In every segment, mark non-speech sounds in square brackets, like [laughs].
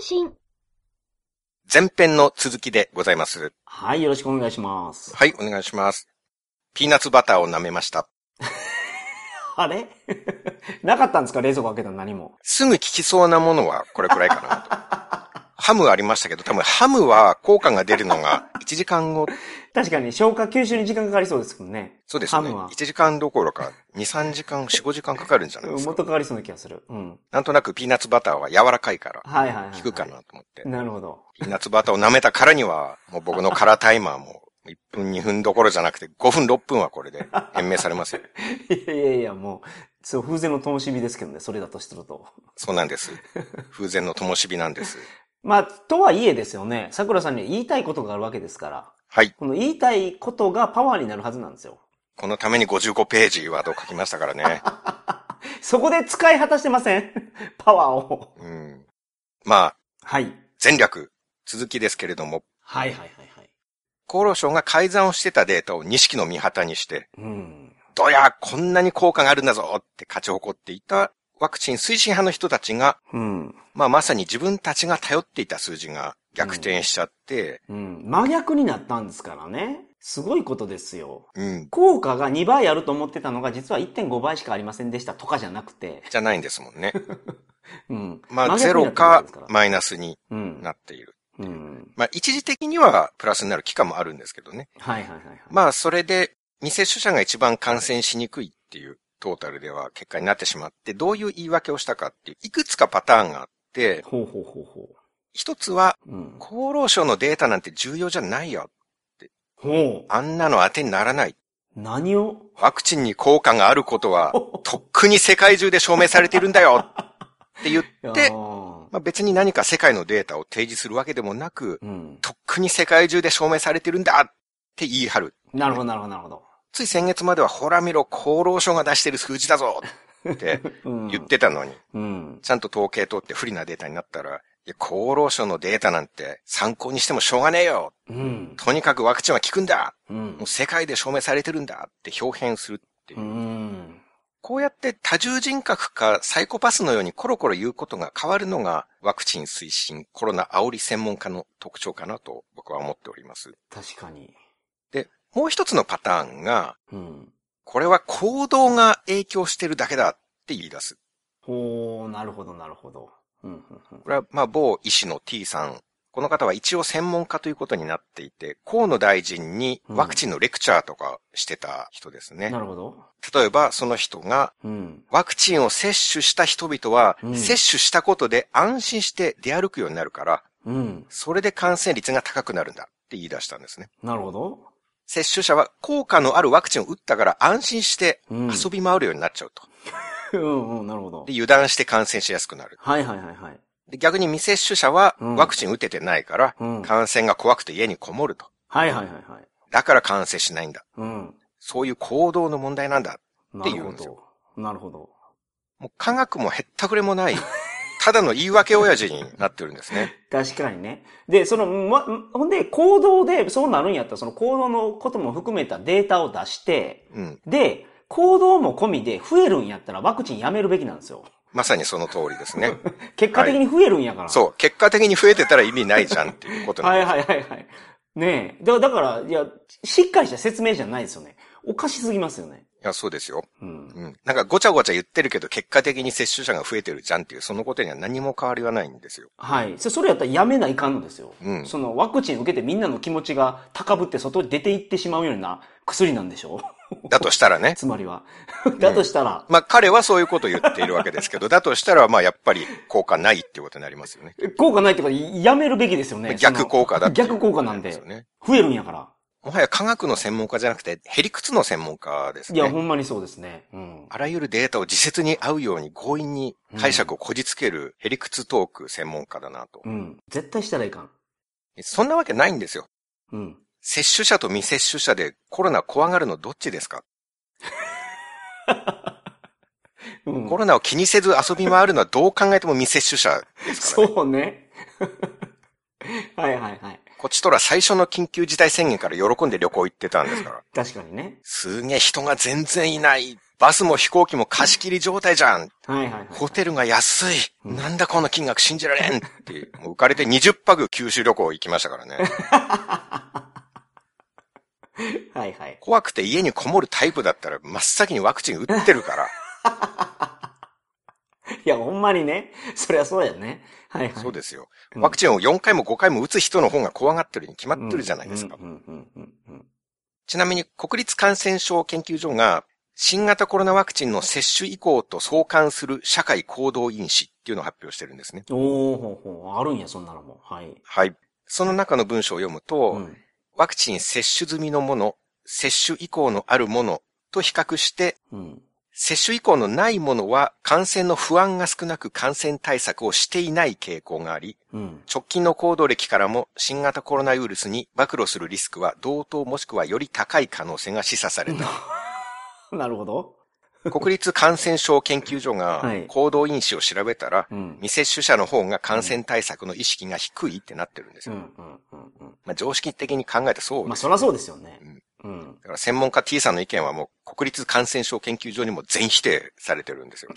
通信。前編の続きでございます。はい、よろしくお願いします。はい、お願いします。ピーナッツバターを舐めました。[laughs] あれ？[laughs] なかったんですか？冷蔵庫開けたら何も。すぐ効きそうなものはこれくらいかなと。[laughs] ハムありましたけど、多分ハムは効果が出るのが [laughs] 1時間後。確かに消化吸収に時間かかりそうですもんね。そうですね。ハムは。1時間どころか2、3時間、4、5時間かかるんじゃないですか。もっとかかりそうな気がする。うん。なんとなくピーナッツバターは柔らかいから、はいはいはい、はい。効くかなと思って。なるほど。ピーナッツバターを舐めたからには、もう僕のカラータイマーも1分2分どころじゃなくて5分6分はこれで延命されますよ。[laughs] いやいやいや、もう、そう、風前の灯火ですけどね、それだとすると。そうなんです。風前の灯火なんです。まあ、とはいえですよね、桜さんには言いたいことがあるわけですから、はい。この言いたいことがパワーになるはずなんですよ。このために55ページワードを書きましたからね。[laughs] そこで使い果たしてません？[laughs] パワーを。うん。まあ、はい。前略、続きですけれども、はいはいはいはい。厚労省が改ざんをしてたデータを錦の御旗にして、うん。どや、こんなに効果があるんだぞって勝ち誇っていたワクチン推進派の人たちが、うん。まあまさに自分たちが頼っていた数字が逆転しちゃって、うん。真逆になったんですからね。すごいことですよ。うん、効果が2倍あると思ってたのが実は1.5倍しかありませんでしたとかじゃなくて。じゃないんですもんね。[laughs] うん。まあ真ゼロかマイナスにうん。なっている。うん。まあ一時的にはプラスになる期間もあるんですけどね。はいはいはいはい。まあそれで未接種者が一番感染しにくいっていうトータルでは結果になってしまって、どういう言い訳をしたかっていう、いくつかパターンがあって、ほうほうほうほ一つはう。うん。厚労省のデータなんて重要じゃないよ。ほあんなの当てにならない。う。何を？ワクチンに効果があることは、とっくに世界中で証明されているんだよって言って、[laughs] あまあ、別に何か世界のデータを提示するわけでもなく、ーうん。とっくに世界中で証明されてるんだって言い張る。なるほどなるほどなるほど。つい先月まではほら見ろ、厚労省が出してる数字だぞってうん。言ってたのに、うん。ちゃんと統計取って不利なデータになったら、いや、厚労省のデータなんて参考にしてもしょうがねえよ。うん。とにかくワクチンは効くんだ。うんもう。世界で証明されてるんだって表現するっていうう。ん。こうやって多重人格かサイコパスのようにコロコロ言うことが変わるのがワクチン推進コロナ煽り専門家の特徴かなと僕は思っております。確かに。で、もう一つのパターンが、うん。これは行動が影響してるだけだって言い出す。ほう、なるほどなるほど。うん。うんうんこれはまあ某医師の T さん。この方は一応専門家ということになっていて、河野大臣にワクチンのレクチャーとかしてた人ですね。なるほど。例えばその人がうん。ワクチンを接種した人々は、うん接種したことで安心して出歩くようになるから、うん。それで感染率が高くなるんだって言い出したんですね。なるほど。接種者は効果のあるワクチンを打ったから安心してうん遊び回るようになっちゃうと。[laughs] うんうん、なるほどで。油断して感染しやすくなる。はいはいはいはい。で逆に未接種者はうんワクチン打ててないから、うん感染が怖くて家にこもると。はいはいはいはい。だから感染しないんだ。うん。そういう行動の問題なんだ。なるほて言うんですよど。なるほど。もう科学もへったくれもない、ただの言い訳親父になってるんですね。[laughs] 確かにね。で、その、ま、ほんで、行動でそうなるんやったら、その行動のことも含めたデータを出して、うん。で、行動も込みで増えるんやったらワクチンやめるべきなんですよ。まさにその通りですね。[laughs] 結果的に増えるんやから。そう。結果的に増えてたら意味ないじゃんっていうことなんはいです。はいはいはい。ねえ。だだから、いや、しっかりした説明じゃないですよね。おかしすぎますよね。いや、そうですよ。うん。うん。なんかごちゃごちゃ言ってるけど、結果的に接種者が増えてるじゃんっていう、そのことには何も変わりはないんですよ。はい。そそれやったらやめないかんのですよ。うんそのワクチン受けてみんなの気持ちが高ぶって外に出て行ってしまうような薬なんでしょだとしたらね。[laughs] つまりは。[laughs] だとしたら、まあ彼はそういうことを言っているわけですけど、[laughs] だとしたらまあやっぱり効果ないっていうことになりますよね。効果ないってことはやめるべきですよね。逆効果だっていう逆効果なんで。増えるんやから。もはや科学の専門家じゃなくて、ヘリクツの専門家ですいや、ね。ほんまにそうですね。うん。あらゆるデータを自説に合うように強引に解釈をこじつけるヘリクツトーク専門家だなと。うん。絶対したらいかん。そんなわけないんですよ。うん。接種者と未接種者でコロナ怖がるのどっちですか、[laughs] うんコロナを気にせず遊び回るのはどう考えても未接種者ですからね。そうね。[laughs] はいはいはい。こっちとら最初の緊急事態宣言から喜んで旅行行ってたんですから。[laughs] 確かにね。すげえ人が全然いない。バスも飛行機も貸し切り状態じゃん。はいはいはい。ホテルが安い。うんなんだこの金額信じられんって、もう浮かれて20泊九州旅行行きましたからね。[laughs] はいはい。怖くて家にこもるタイプだったら真っ先にワクチン打ってるから。[laughs] いや、ほんまにね。そりゃそうやね。はいはい。そうですよ。うんワクチンを4回も5回も打つ人の方が怖がってるに決まってるじゃないですかちなみに国立感染症研究所が新型コロナワクチンの接種以降と相関する社会行動因子っていうのを発表してるんですね。おーほうほう。あるんや、そんなのも。はい。はい。その中の文章を読むと、うん。ワクチン接種済みのもの、接種以降のあるものと比較して、うん。接種以降のないものは感染の不安が少なく感染対策をしていない傾向があり、うん。直近の行動歴からも新型コロナウイルスに暴露するリスクは同等もしくはより高い可能性が示唆された。[laughs] なるほど。国立感染症研究所がはい行動因子を調べたら、うん。未接種者の方が感染対策の意識が低いってなってるんですよ。まあ、常識的に考えたそうまあ、ですそらそうですよね。うん。だから専門家 T さんの意見はもう国立感染症研究所にも全否定されてるんですよ。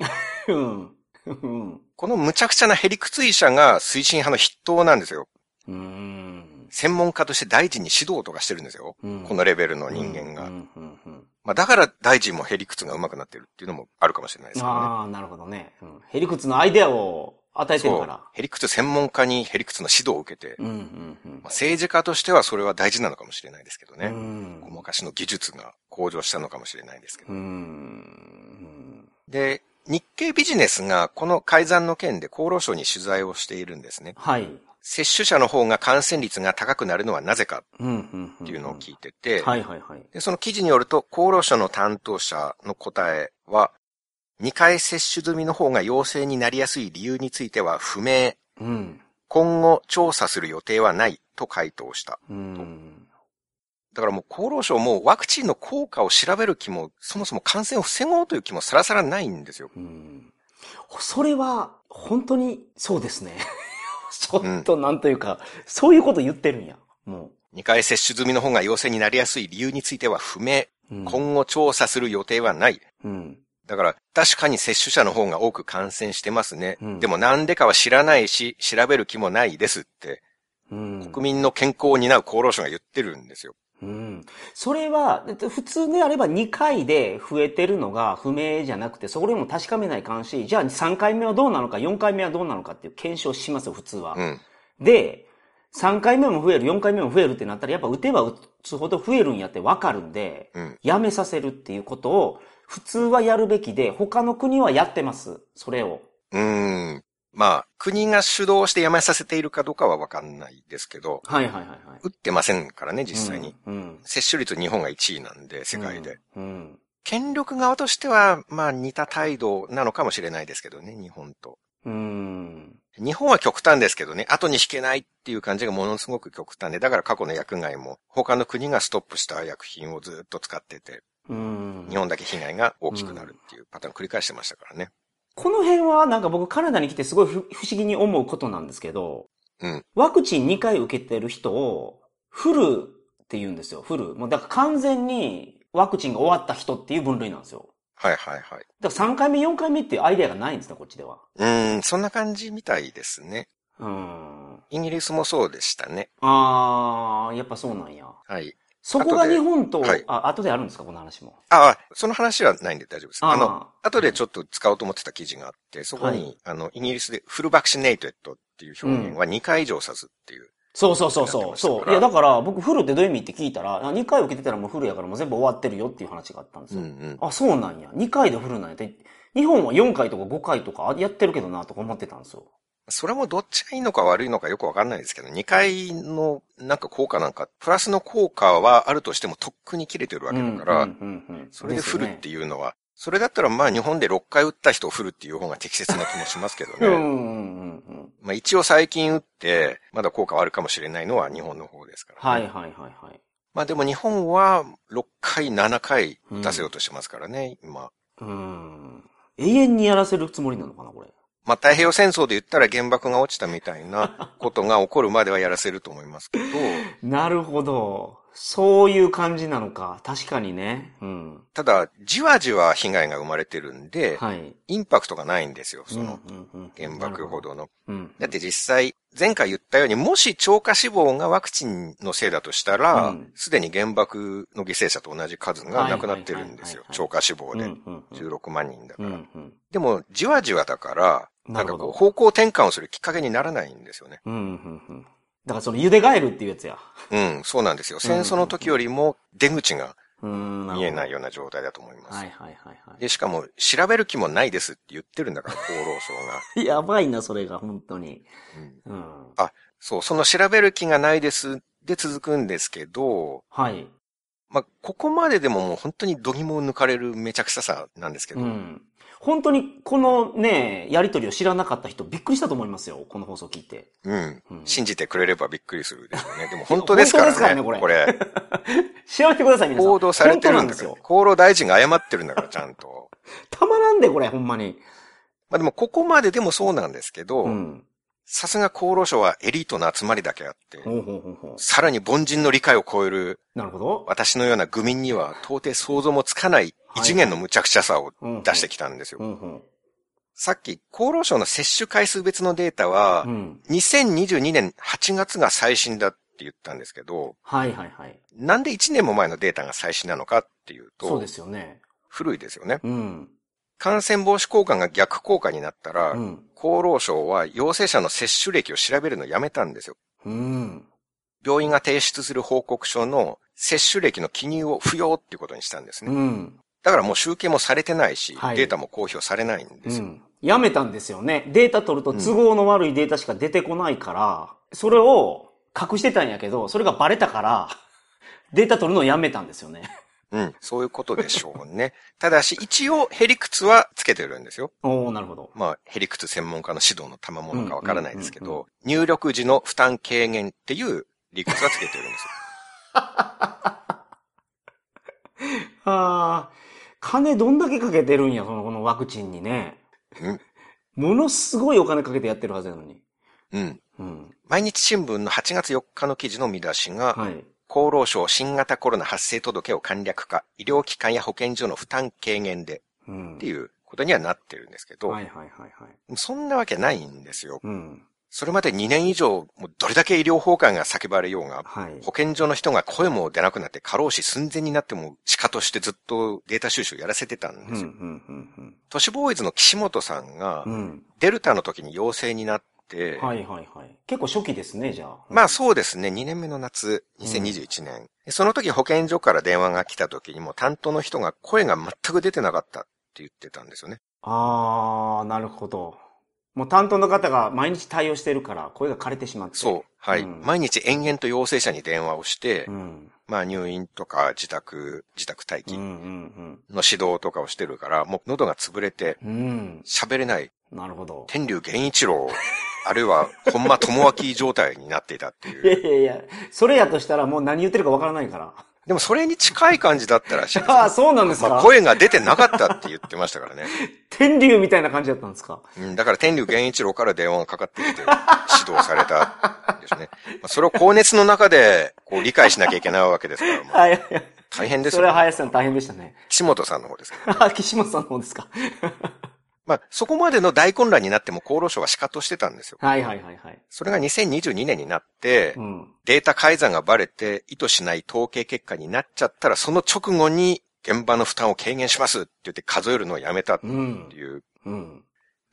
うん。うん。この無茶苦茶なヘリクツ医者が推進派の筆頭なんですよ。うん。専門家として大臣に指導とかしてるんですよ。うんこのレベルの人間が。うんうんうんまあだから大臣もヘリクツが上手くなってるっていうのもあるかもしれないですけどね。ああ、なるほどね。うん。ヘリクツのアイデアを与えてるから。。ヘリクツ専門家にヘリクツの指導を受けて、うんうんうんまあ、政治家としてはそれは大事なのかもしれないですけどね。うん。昔の技術が向上したのかもしれないですけど。うん。で、日経ビジネスがこの改ざんの件で厚労省に取材をしているんですね。はい。接種者の方が感染率が高くなるのはなぜかっていうのを聞いてて、はいはいはい。でその記事によると厚労省の担当者の答えは、2回接種済みの方が陽性になりやすい理由については不明。うん。今後調査する予定はないと回答した。うん。だからもう厚労省もワクチンの効果を調べる気も、そもそも感染を防ごうという気もさらさらないんですよ。うん。それは、本当にそうですね。[laughs] ちょっとなんというか、そういうこと言ってるんや。も2回接種済みの方が陽性になりやすい理由については不明。う。うん。今後調査する予定はない。うん。だから、確かに接種者の方が多く感染してますね。うんでもなんでかは知らないし、調べる気もないですって、うん。国民の健康を担う厚労省が言ってるんですよ。うん。それは、普通であれば2回で増えてるのが不明じゃなくて、それも確かめないかんし、じゃあ3回目はどうなのか、4回目はどうなのかっていう検証しますよ、普通は。うん。で、3回目も増える、4回目も増えるってなったら、やっぱ打てば打つほど増えるんやってわかるんで、うん。やめさせるっていうことを、普通はやるべきで、他の国はやってます。それを。うーん。まあ、国が主導してやめさせているかどうかはわかんないですけど、はいはいはいはい。打ってませんからね、実際に。うん。うん。接種率日本が1位なんで、世界で。うん。権力側としては、まあ似た態度なのかもしれないですけどね、日本と。うん。日本は極端ですけどね、後に引けないっていう感じがものすごく極端で、だから過去の薬害も他の国がストップした薬品をずっと使ってて、うん。日本だけ被害が大きくなるっていうパターンを繰り返してましたからね。この辺はなんか僕カナダに来てすごい不不思議に思うことなんですけど、うん。ワクチン2回受けてる人をフルって言うんですよ。フル。もうだから完全にワクチンが終わった人っていう分類なんですよ。はいはいはい。だから3回目、4回目っていうアイデアがないんですね、こっちでは。うーん、そんな感じみたいですね。うん。イギリスもそうでしたね。あー、やっぱそうなんや。はい。そこが日本と、はいあ、後であるんですか、この話も。ああ、その話はないんで大丈夫です。あの、あ後でちょっと使おうと思ってた記事があって、そこに、はいあの、イギリスでフルバクシネイトっていう表現は2回以上指すっていう。そうそうそうそう。そう。いや、だから僕フルってどういう意味って聞いたら、あ2回受けてたらもうフルやからもう全部終わってるよっていう話があったんですよ。うんうん。あ、そうなんや。2回でフルなんやって。日本は4回とか5回とかやってるけどなとか思ってたんですよ。それもどっちがいいのか悪いのかよくわかんないですけど、2回のなんか効果なんか、プラスの効果はあるとしてもとっくに切れてるわけだから、それでフルっていう。のは、それだったらまあ日本で6回打った人をフルっていう方が適切な気もしますけどね。まあ一応最近打って、まだ効果はあるかもしれないのは日本の方ですから、はいはいはいはい。まあでも日本は6回、7回出せようとしてますからね、今。うん。永遠にやらせるつもりなのかな、これ。まあ、太平洋戦争で言ったら原爆が落ちたみたいなことが起こるまではやらせると思いますけど、[laughs] なるほど。そういう感じなのか。確かにね。うん。ただ、じわじわ被害が生まれてるんで、はい。インパクトがないんですよ、そのうんうんうん原爆ほ。どの。なるほどうん。だって実際、前回言ったように、もし超過死亡がワクチンのせいだとしたらうん、すで、に原爆の犠牲者と同じ数が亡くなってるんですよ超過死亡で。うんうんうん16万人だかうんら。うん。でも、じわじわだから、ななんかこう、方向転換をするきっかけにならないんですよね。うんうんうん。だからその茹でガエルっていうやつや。うん、そうなんですよ。戦争の時よりも出口が見えないような状態だと思います。はいはいはいはで、しかも、調べる気もないですって言ってるんだから、厚労省い。やばいな、それが、本当に。が。うんうん。あそう、その調べる気がないですで続くんですけど、はい。まあ、ここまででももう本当に度肝を抜かれるめちゃくちゃさなんですけど、うん。本当に、このね、やりとりを知らなかった人、びっくりしたと思いますよ。この放送聞いて。うん。うん信じてくれればびっくりするでしょうね。でも本当ですからね。本当ですからねこれこれ。調べ [laughs] てください、皆さん。報道されてるんですよ。厚労大臣が謝ってるんだから、ちゃんと。[laughs] たまらんで、これ、ほんまに。まあでも、ここまででもそうなんですけど、うん。さすが厚労省はエリートの集まりだけあって、ほうほうほうほう。さらに凡人の理解を超えるなるほど。私のような愚民には到底想像もつかない異次元の無茶苦茶さを出してきたんですよ。うんうん。さっき厚労省の接種回数別のデータはう、ん。2022年8月が最新だって言ったんですけど、はいはいはい。なんで1年も前のデータが最新なのかっていうとそうで、すよね。古いですよね。うん。感染防止効果が逆効果になったら、うん。厚労省は陽性者の接種歴を調べるのをやめたんですよ。うん。病院が提出する報告書の接種歴の記入を不要っていうことにしたんですね。うん。だからもう集計もされてないし、はいデータも公表されないんですよ。うん。やめたんですよね。データ取ると都合の悪いデータしか出てこないから、それを隠してたんやけど、それがバレたから、データ取るのをやめたんですよね。うん、そういうことでしょうね。[laughs] ただし、一応ヘリクツはつけてるんですよ。おー、なるほど。まあ、ヘリクツ専門家の指導の賜物かわからないですけうんうんうんど、入力時の負担軽減っていう理屈はつけてるんですよ。[laughs] あー、金どんだけかけてるんや、その、このワクチンにね。うんものすごいお金かけてやってるはずなのに。うん。うん。毎日新聞の8月4日の記事の見出しが、はい。厚労省新型コロナ発生届を簡略化、医療機関や保健所の負担軽減でうんって。いうことにはなってるんですけど、はいはいはいはい。そんなわけないんですよ。うん。それまで2年以上、もうどれだけ医療崩壊が叫ばれようが、はい。保健所の人が声も出なくなって過労死寸前になっても、歯科としてずっとデータ収集やらせてたんうん、うですよ。ん、うん、都市ボーイズの岸本さんがう、ん。デルタの時に陽性になって、はいはいはい。結構初期ですね、じゃあ。まあそうですね、2年目の夏、2021年。でその時保健所から電話が来た時にも担当の人が声が全く出てなかったって言ってたんですよね。あー、なるほど。もう担当の方が毎日対応してるから声が枯れてしまって。そう。はい。うん毎日延々と陽性者に電話をして、うん。まあ入院とか自宅、自宅待機うんうんの指導とかをしてるから、もう喉が潰れてうん。うん。喋れないなるほど。天竜源一郎、あるいは [laughs] 本間智明状態になっていたっていやいう。いやいや、それやとしたらもう何言ってるかわからないから。でもそれに近い感じだったらしいです。ああ、そうなんですか、まあ声が出てなかったって言ってましたからね。[laughs] 天竜みたいな感じだったんですか？うん、だから天竜源一郎から電話がかかってきて指導されたんですね。まあ、それを高熱の中でこう理解しなきゃいけないわけですから、もうはいはいはい。大変ですそれはよ、ね。林さん大変でしたね。岸本さんの方ですけど。あ、[laughs] 岸本さんの方ですか？まあ、そこまでの大混乱になっても厚労省は仕方してたんですよ。はいはいはいはい。それが2022年になって、うん。データ改ざんがバレて意図しない統計結果になっちゃったら、その直後に現場の負担を軽減しますって言って数えるのをやめたってうん。いう。うん。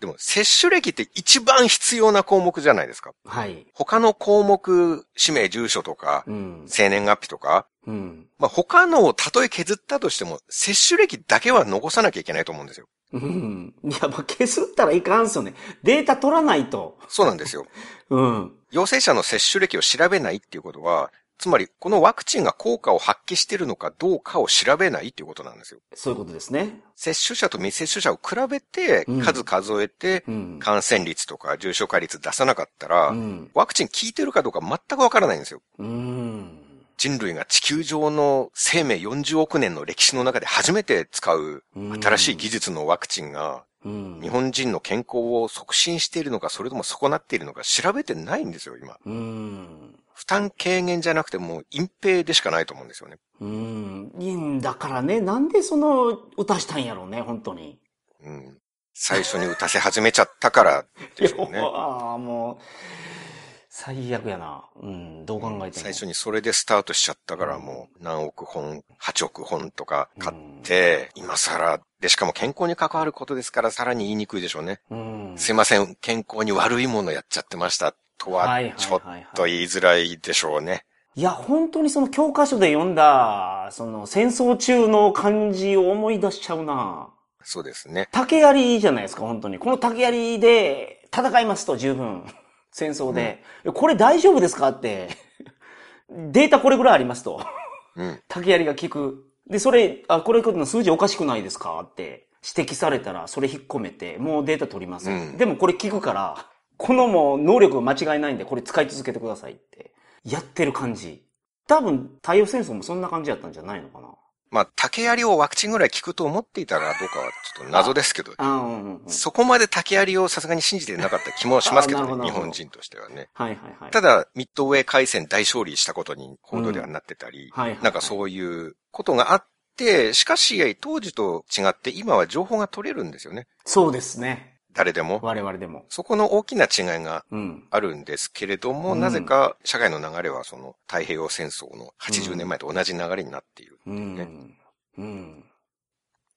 でも、接種歴って一番必要な項目じゃないですか。はい。他の項目、氏名、住所とか、うん。生年月日とか、うん。まあ、他のをたとえ削ったとしても、接種歴だけは残さなきゃいけないと思うんですよ。うん。いや、まあ、削ったらいかんすよね。データ取らないと。そうなんですよ。[laughs] うん。陽性者の接種歴を調べないっていうことは、つまり、このワクチンが効果を発揮しているのかどうかを調べないっていうことなんですよ。そういうことですね。接種者と未接種者を比べてうん、数数えてう、ん。感染率とか重症化率出さなかったらう、ん。ワクチン効いてるかどうか全くわからないんですよ。うん。人類が地球上の生命40億年の歴史の中で初めて使ううん新しい技術のワクチンがうん。日本人の健康を促進しているのか、それとも損なっているのか調べてないんですよ、今。うん。負担軽減じゃなくてもう隠蔽でしかないと思うんですよね。うん。いいんだからね、なんでその、歌したんやろうね、本当に。うん。最初に打たせ始めちゃったからでしょうね。[laughs] ああ、もう、最悪やな。うん、どう考えても。最初にそれでスタートしちゃったからもう何億本、8億本とか買って、今更、で、しかも健康に関わることですからさらに言いにくいでしょうね。うん。すいません、健康に悪いものやっちゃってました。とはちょっと言いづらいでしょうね。いや、本当にその教科書で読んだ、その戦争中の感じを思い出しちゃうな。そうですね。竹槍じゃないですか、本当に。この竹槍で戦いますと十分。戦争で。これ大丈夫ですかって。[laughs] データこれぐらいありますと。うん。竹槍が効く。で、それ、あ、これの数字おかしくないですかって指摘されたら、それ引っ込めて、もうデータ取ります。うんでもこれ効くから、このもう能力が間違いないんで、これ使い続けてくださいって。やってる感じ。多分、太陽戦争もそんな感じだったんじゃないのかな。まあ、竹槍をワクチンぐらい効くと思っていたらどうかはちょっと謎ですけど、あうんうんうん。そこまで竹槍をさすがに信じてなかった気もしますけどね、日本人としてはね。はいはいはい。ただ、ミッドウェー海戦大勝利したことに報道ではなってたり、はいはいはいなんかそういうことがあって、しかし、当時と違って今は情報が取れるんですよね。そうですね。誰でも？我々でも。そこの大きな違いがうん。あるんですけれども、うんなぜか社会の流れはその太平洋戦争の80年前と同じ流れになっている。うん。うん。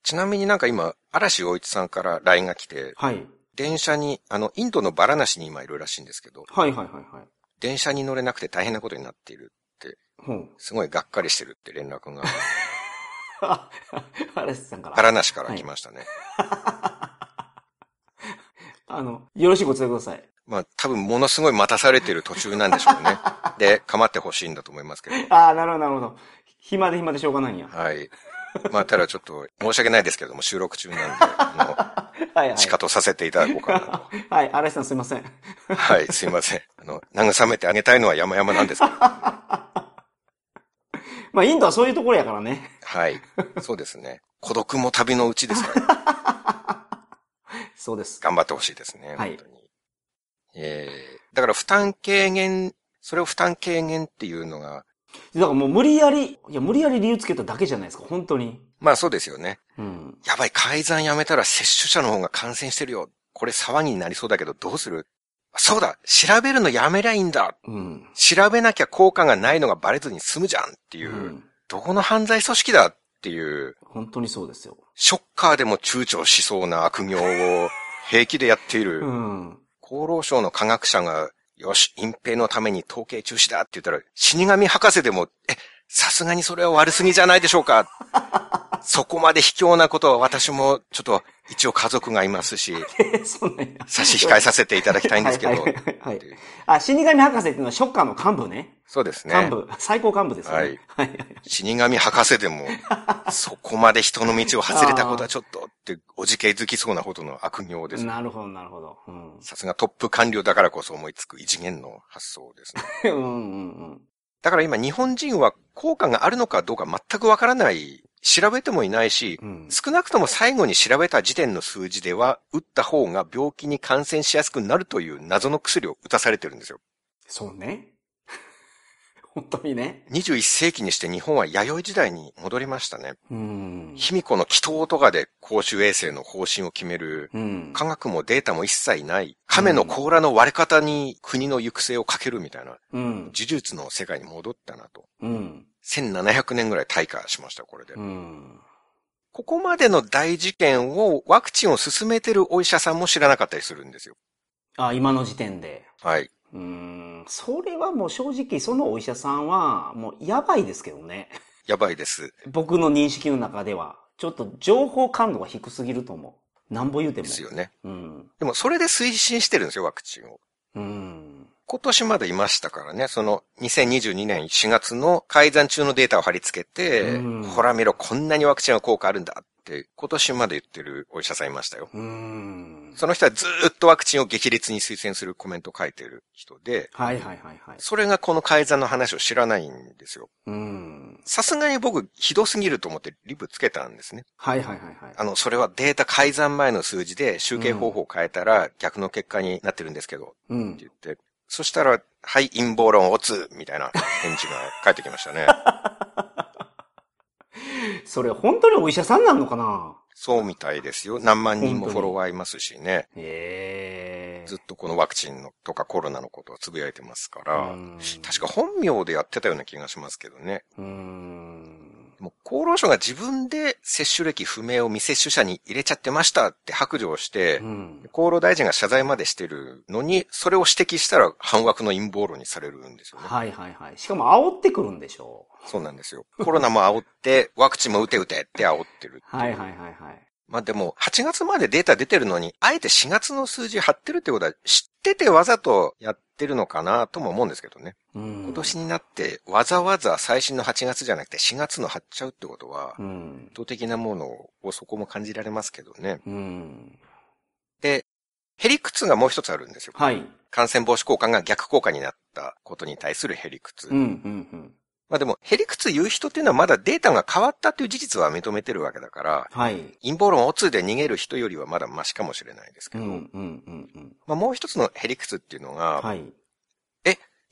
ちなみになんか今、嵐洋一さんから LINE が来て、はい。電車に、あの、インドのバラナシに今いるらしいんですけど、はいはいはいはい。電車に乗れなくて大変なことになっている。ほう。すごいがっかりしてるって連絡が、あ、[laughs] 嵐さんから。バラナシから来ましたね。[laughs] あの、よろしくお伝えください。まあ多分ものすごい待たされてる途中なんでしょうね。[laughs] で、構ってほしいんだと思いますけど。ああ、なるほどなるほど。暇で暇でしょうがないんや。はい。まあただちょっと申し訳ないですけども収録中なんで、あ [laughs] はいはいの、。仕方させていただこうかなと。[laughs] はい、嵐さんすいません。はい、すいません。あの、慰めてあげたいのは山々なんですけど。まあ、インドはそういうところやからね。はい。そうですね。孤独も旅のうちですから、そうです。頑張ってほしいですね。はい本当に。えー、だから負担軽減、それを負担軽減っていうのが、だからもう無理やり、いや、無理やり理由つけただけじゃないですか、本当に。まあそうですよね。うん。やばい、改ざんやめたら接種者の方が感染してるよ。これ騒ぎになりそうだけどどうする？そうだ調べるのやめりゃいいんだうん。調べなきゃ効果がないのがバレずに済むじゃんっていう、うん。どこの犯罪組織だっていう、本当にそうですよ。ショッカーでも躊躇しそうな悪行を平気でやっている。うん。厚労省の科学者が、よし、隠蔽のために統計中止だって言ったら、死神博士でも、え、さすがにそれは悪すぎじゃないでしょうか。[laughs] そこまで卑怯なことは私も、ちょっと、一応家族がいますし。[laughs] 差し控えさせていただきたいんですけどはい。はいはいはいあ、死神博士っていうのはショッカーの幹部ね。そうですね。幹部。最高幹部ですね。はい。死神博士でも、そこまで人の道を外れたことはちょっとって、おじけづきそうなほどの悪行です。なるほど、なるほど。うん。さすがトップ官僚だからこそ思いつく異次元の発想ですね。[laughs] うんうんうん。だから今日本人は効果があるのかどうか全くわからない。調べてもいないし、うん少なくとも最後に調べた時点の数字では、打った方が病気に感染しやすくなるという謎の薬を打たされてるんですよ。そうね。[laughs] 本当にね。21世紀にして日本は弥生時代に戻りましたね。うん。卑弥呼の祈祷とかで公衆衛生の方針を決める、うん。科学もデータも一切ない、亀の甲羅の割れ方に国の行く末をかけるみたいな、うん。呪術の世界に戻ったなと。うん。1700年ぐらい退化しました、これで。うん。ここまでの大事件をワクチンを進めてるお医者さんも知らなかったりするんですよ。あ、今の時点で。はい。うーん。それはもう正直そのお医者さんはもうやばいですけどね。やばいです。僕の認識の中では。ちょっと情報感度が低すぎると思う。なんぼ言うても。ですよね。うん。でもそれで推進してるんですよ、ワクチンを。うん。今年までいましたからね、その2022年4月の改ざん中のデータを貼り付けて、うんほら見ろ、こんなにワクチンは効果あるんだって、今年まで言ってるお医者さんいましたよ。うん。その人はずーっとワクチンを激烈に推薦するコメントを書いてる人で、はいはいはいはい。それがこの改ざんの話を知らないんですよ。さすがに僕、ひどすぎると思ってリブつけたんですね。はいはいはいはい。あの、それはデータ改ざん前の数字で集計方法を変えたら逆の結果になってるんですけど、うんって。言って、そしたら、はい、陰謀論オツみたいな返事が返ってきましたね。[laughs] それ本当にお医者さんなんのかな？そうみたいですよ。何万人もフォロワーいますしね。ずっとこのワクチンのとかコロナのことをつぶやいてますから、うん確か本名でやってたような気がしますけどね。うーん。もう厚労省が自分で接種歴不明を未接種者に入れちゃってましたって白状して、うん。厚労大臣が謝罪までしてるのに、それを指摘したら反枠の陰謀論にされるんですよね。はいはいはい。しかも煽ってくるんでしょそうなんですよ。コロナも煽って、ワクチンも打て打てって煽ってる。はいはいはいはい。まあでも、8月までデータ出てるのに、あえて4月の数字貼ってるってことは、知っててわざとやってるのかなとも思うんですけどね。うん。今年になって、わざわざ最新の8月じゃなくて4月の貼っちゃうってことはう、ん。的なものをそこも感じられますけどね。うん。で、ヘリクツがもう一つあるんですよ。はい。感染防止効果が逆効果になったことに対するヘリクツ。うん、うん、うん。まあでも、ヘリクツ言う人っていうのはまだデータが変わったっていう事実は認めてるわけだから、はい。陰謀論オツで逃げる人よりはまだマシかもしれないですけど、うん、うん、うん、うん。まあもう一つのヘリクツっていうのが、はい。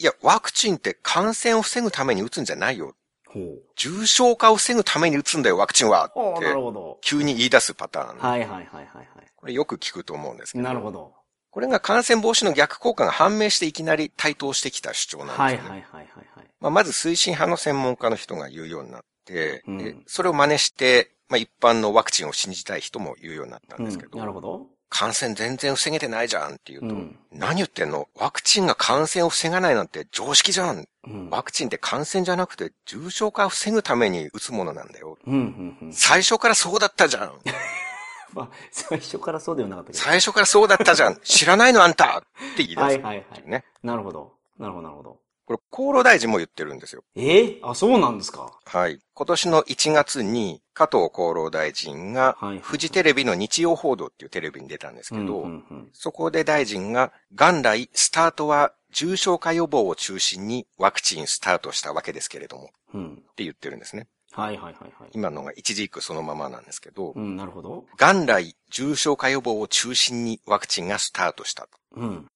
いや、ワクチンって感染を防ぐために打つんじゃないよ。ほう。重症化を防ぐために打つんだよ、ワクチンはってなる、ほど。急に言い出すパターン。はいはいはいはいはこれよく聞くと思うんですけい。ど。なるほど。これが感染防止の逆効果が判明していきなり対等してきた主張なんですよね。はいはいはいはいはい。まあ、まず推進派の専門家の人が言うようになって、うんでそれを真似して、まあ、一般のワクチンを信じたい人も言うようになったんですけど、うん、なるほど。感染全然防げてないじゃんって言うと、うん何言ってんの？ワクチンが感染を防がないなんて常識じゃん。うん。ワクチンって感染じゃなくて重症化を防ぐために打つものなんだよ。うん、うん、うん。最初からそうだったじゃん。[laughs] まあ、最初からそうではなかったけど。最初からそうだったじゃん。知らないのあんたって言い出す。はいはいはい。ね。なるほど。なるほどなるほど。これ厚労大臣も言ってるんですよ。え？えあ、そうなんですか。はい。今年の1月に加藤厚労大臣がフジテレビの日曜報道っていうテレビに出たんですけど、そこで大臣が元来スタートは重症化予防を中心にワクチンスタートしたわけですけれどもうん。って言ってるんですね。はいはいはいはい。今のが一字一句そのままなんですけど、うん、なるほど。元来重症化予防を中心にワクチンがスタートしたと。うん。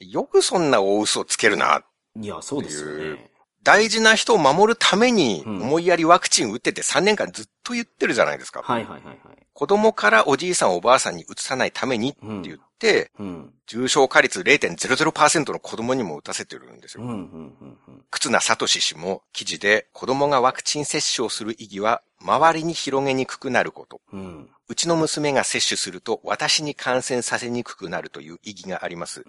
よくそんな大嘘をつけるな。いや、そうですよね。大事な人を守るためにうん思いやりワクチン打ってて3年間ずっと言ってるじゃないですか。はいはいはいはい。子供からおじいさんおばあさんに移さないためにって言って、うん。重症化率0.00%の子供にも打たせてるんですよ。忽那聡氏も記事で子供がワクチン接種をする意義は周りに広げにくくなること。うん、うちの娘が接種すると私に感染させにくくなるという意義があります。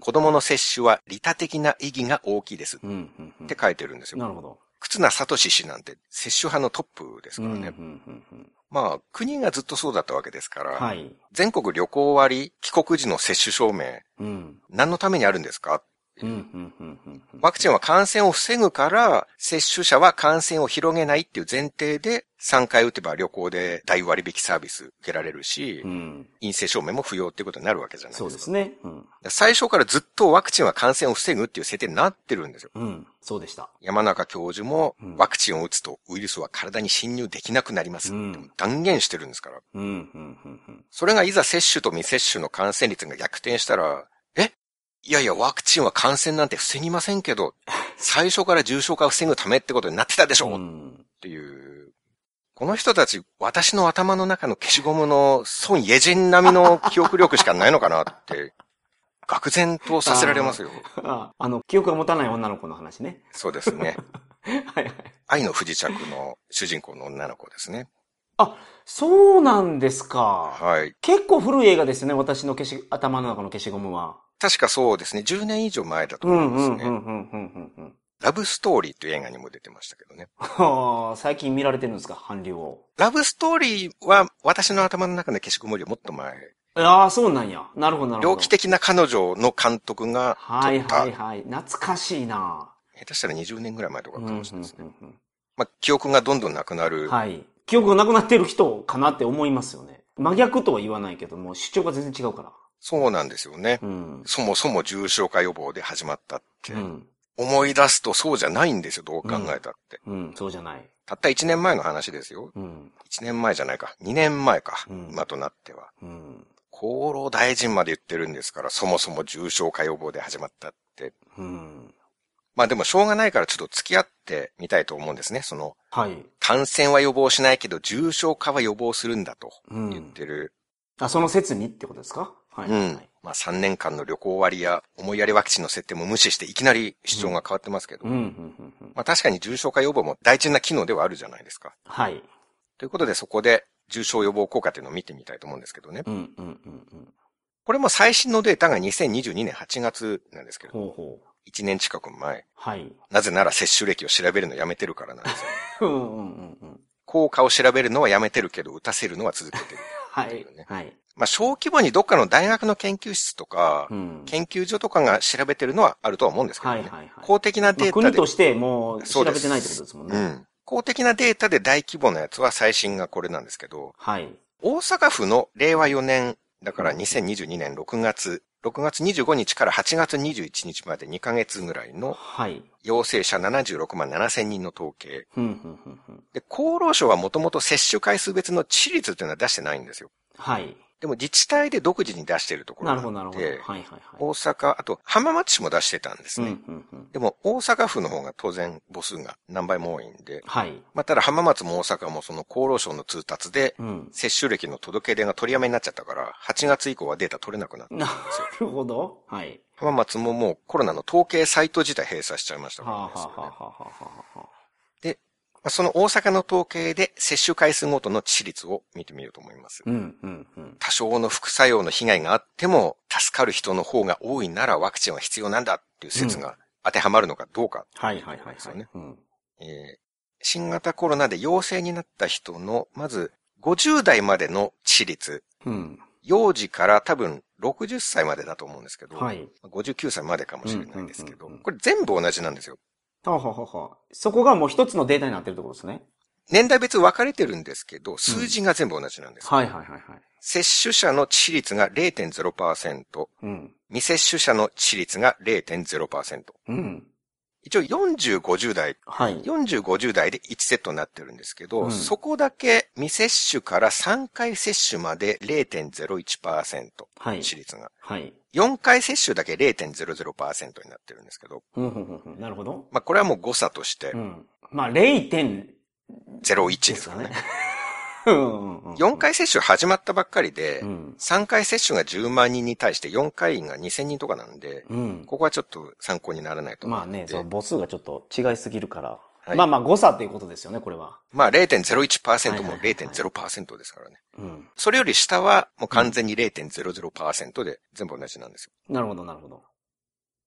子供の接種は利他的な意義が大きいです。って書いてるんですよ。なるほど。忽那聡氏なんて接種派のトップですうん、うん、からね。うん、うん。まあ、国がずっとそうだったわけですから、はい。全国旅行割、帰国時の接種証明、うん。何のためにあるんですかうん、うん、うん、うん。ワクチンは感染を防ぐから、接種者は感染を広げないっていう前提で、3回打てば旅行で大割引サービス受けられるし、うん。陰性証明も不要っていうことになるわけじゃないですか。そうですね。うん。最初からずっとワクチンは感染を防ぐっていう設定になってるんですよ。うん。そうでした。山中教授もうん、ワクチンを打つとウイルスは体に侵入できなくなります断言してるんですから。それがいざ接種と未接種の感染率が逆転したら、えいやいや、ワクチンは感染なんて防ぎませんけど、最初から重症化を防ぐためってことになってたでしょ、っうん。ていう。この人たち、私の頭の中の消しゴムの孫イェジェン並みの記憶力しかないのかなって、愕然とさせられますよ。あ、あの、記憶が持たない女の子の話ね。そうですね。[laughs] はいはい。愛の不時着の主人公の女の子ですね。あ、そうなんですか。はい。結構古い映画ですよね、私の消し、頭の中の消しゴムは。確かそうですね。10年以上前だとう思いますね。んうんうんうんうんうんうん。ラブストーリーという映画にも出てましたけどね。はあ、最近見られてるんですか、韓流を。ラブストーリーは私の頭の中の消しゴムよりもっと前。ああ、そうなんや。なるほど、なるほど。猟奇的な彼女の監督がはいはいはい。懐かしいな。下手したら20年ぐらい前とかかもしれないですね。うんまあ、記憶がどんどんなくなうる。んはい。記憶がなくなってる人かなって思いますよね。真逆とは言わないけども、主張が全然違うから。そうなんですよね。うん。そもそも重症化予防で始まったって。うん。思い出すとそうじゃないんですよ、どう考えたって。うん、そうじゃない。たった1年前の話ですよ。うん。1年前じゃないか。2年前か。うん今となっては。うん。厚労大臣まで言ってるんですから、そもそも重症化予防で始まったって。うん。まあでもしょうがないからちょっと付き合ってみたいと思うんですね。その、はい。感染は予防しないけど重症化は予防するんだとうん言ってる。あ、その説にってことですか？はい。うん。はいまあ3年間の旅行割や思いやりワクチンの設定も無視していきなり主張が変わってますけど。まあ確かに重症化予防も大事な機能ではあるじゃないですか。はい。ということでそこで重症予防効果っていうのを見てみたいと思うんですけどね。うん、うん、うん、うん。これも最新のデータが2022年8月なんですけど、ほうほう。1年近く前。はい。なぜなら接種歴を調べるのやめてるからなんですよ。[laughs] うん、うん、うん、うん。効果を調べるのはやめてるけど、打たせるのは続けてる。はい。はい。まあ、小規模にどっかの大学の研究室とかう、ん。研究所とかが調べてるのはあるとは思うんですけどね。はいはいはい公的なまあ、データで、国としてもう調べてないってことですもんね。うん。公的なデータで大規模なやつは最新がこれなんですけど、はい。大阪府の令和4年、だから2022年6月、6月25日から8月21日まで2ヶ月ぐらいのはい。陽性者76万7千人の統計。ふんふんふんふん。で、厚労省はもともと接種回数別の致率っていうのは出してないんですよ。はい。でも自治体で独自に出してるところながあってるほど、なるほど。はいはいはい。大阪、あと浜松市も出してたんですね。うんうんうん。でも大阪府の方が当然母数が何倍も多いんで、はい。まあ、ただ浜松も大阪もその厚労省の通達で、うん。接種歴の届け出が取りやめになっちゃったから、8月以降はデータ取れなくなったんでなすよ。るほど。はい。浜松ももうコロナの統計サイト自体閉鎖しちゃいましたからねはあ、はあはあはあはあその大阪の統計で接種回数ごとの致率を見てみようと思います。うんうんうん。多少の副作用の被害があっても、助かる人の方が多いならワクチンは必要なんだっていう説が当てはまるのかどうか。はいはいはいはいですよね。うん。えー新型コロナで陽性になった人の、まず50代までの致率。うん。幼児から多分60歳までだと思うんですけど、はい。59歳までかもしれないですけどうんうんうんうん、これ全部同じなんですよ。はあはあはあはあ。そこがもう一つのデータになってるってことですね。年代別分かれてるんですけど、数字が全部同じなんです。はいはいはいはい。接種者の致率が0.0%、うん。未接種者の致率が0.0%。うん。一応40、50代、はい。40、50代で1セットになってるんですけど、うんそこだけ未接種から3回接種まで0.01%、はい。致率が。はい。4回接種だけ0.00%になってるんですけど、うんうんうんうん。なるほど。まあこれはもう誤差としてうん。まあ、0. 01でですすからね。。かねうんうんうん。4回接種始まったばっかりでう、ん。3回接種が10万人に対して4回が2000人とかなんで、うん。ここはちょっと参考にならないと思う。まあね、その母数がちょっと違いすぎるから。はいまあまあ誤差っていうことですよね、これは。まあ0.01%もはいはいはい0.0%ですからね。うん。それより下はもう完全に0.00%で全部同じなんですよ。なるほど、なるほど。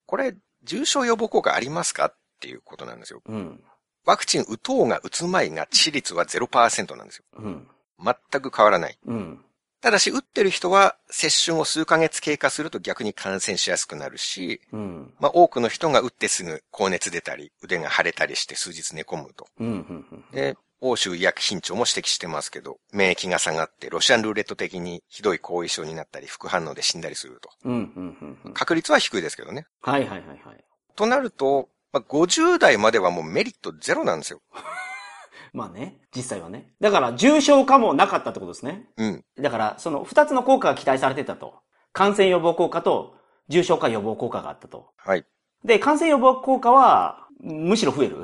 これ、重症予防効果ありますかっていうことなんですよ。うん。ワクチン打とうが打つまいが致率は0%なんですよ。うん。全く変わらない。うん。ただし、打ってる人は接種後数ヶ月経過すると逆に感染しやすくなるし、うん。まあ多くの人が打ってすぐ高熱出たり、腕が腫れたりして数日寝込むと。うん。うん。で、欧州医薬品庁も指摘してますけど、免疫が下がってロシアンルーレット的にひどい後遺症になったり、副反応で死んだりすると。うん。うん。うん。確率は低いですけどね。はいはいはいはい。となると、まあ、50代まではもうメリットゼロなんですよ。まあね、実際はね。だから、重症化もなかったってことですね。うん。だから、その二つの効果が期待されてたと。感染予防効果と重症化予防効果があったと。はい。で、感染予防効果は、むしろ増える。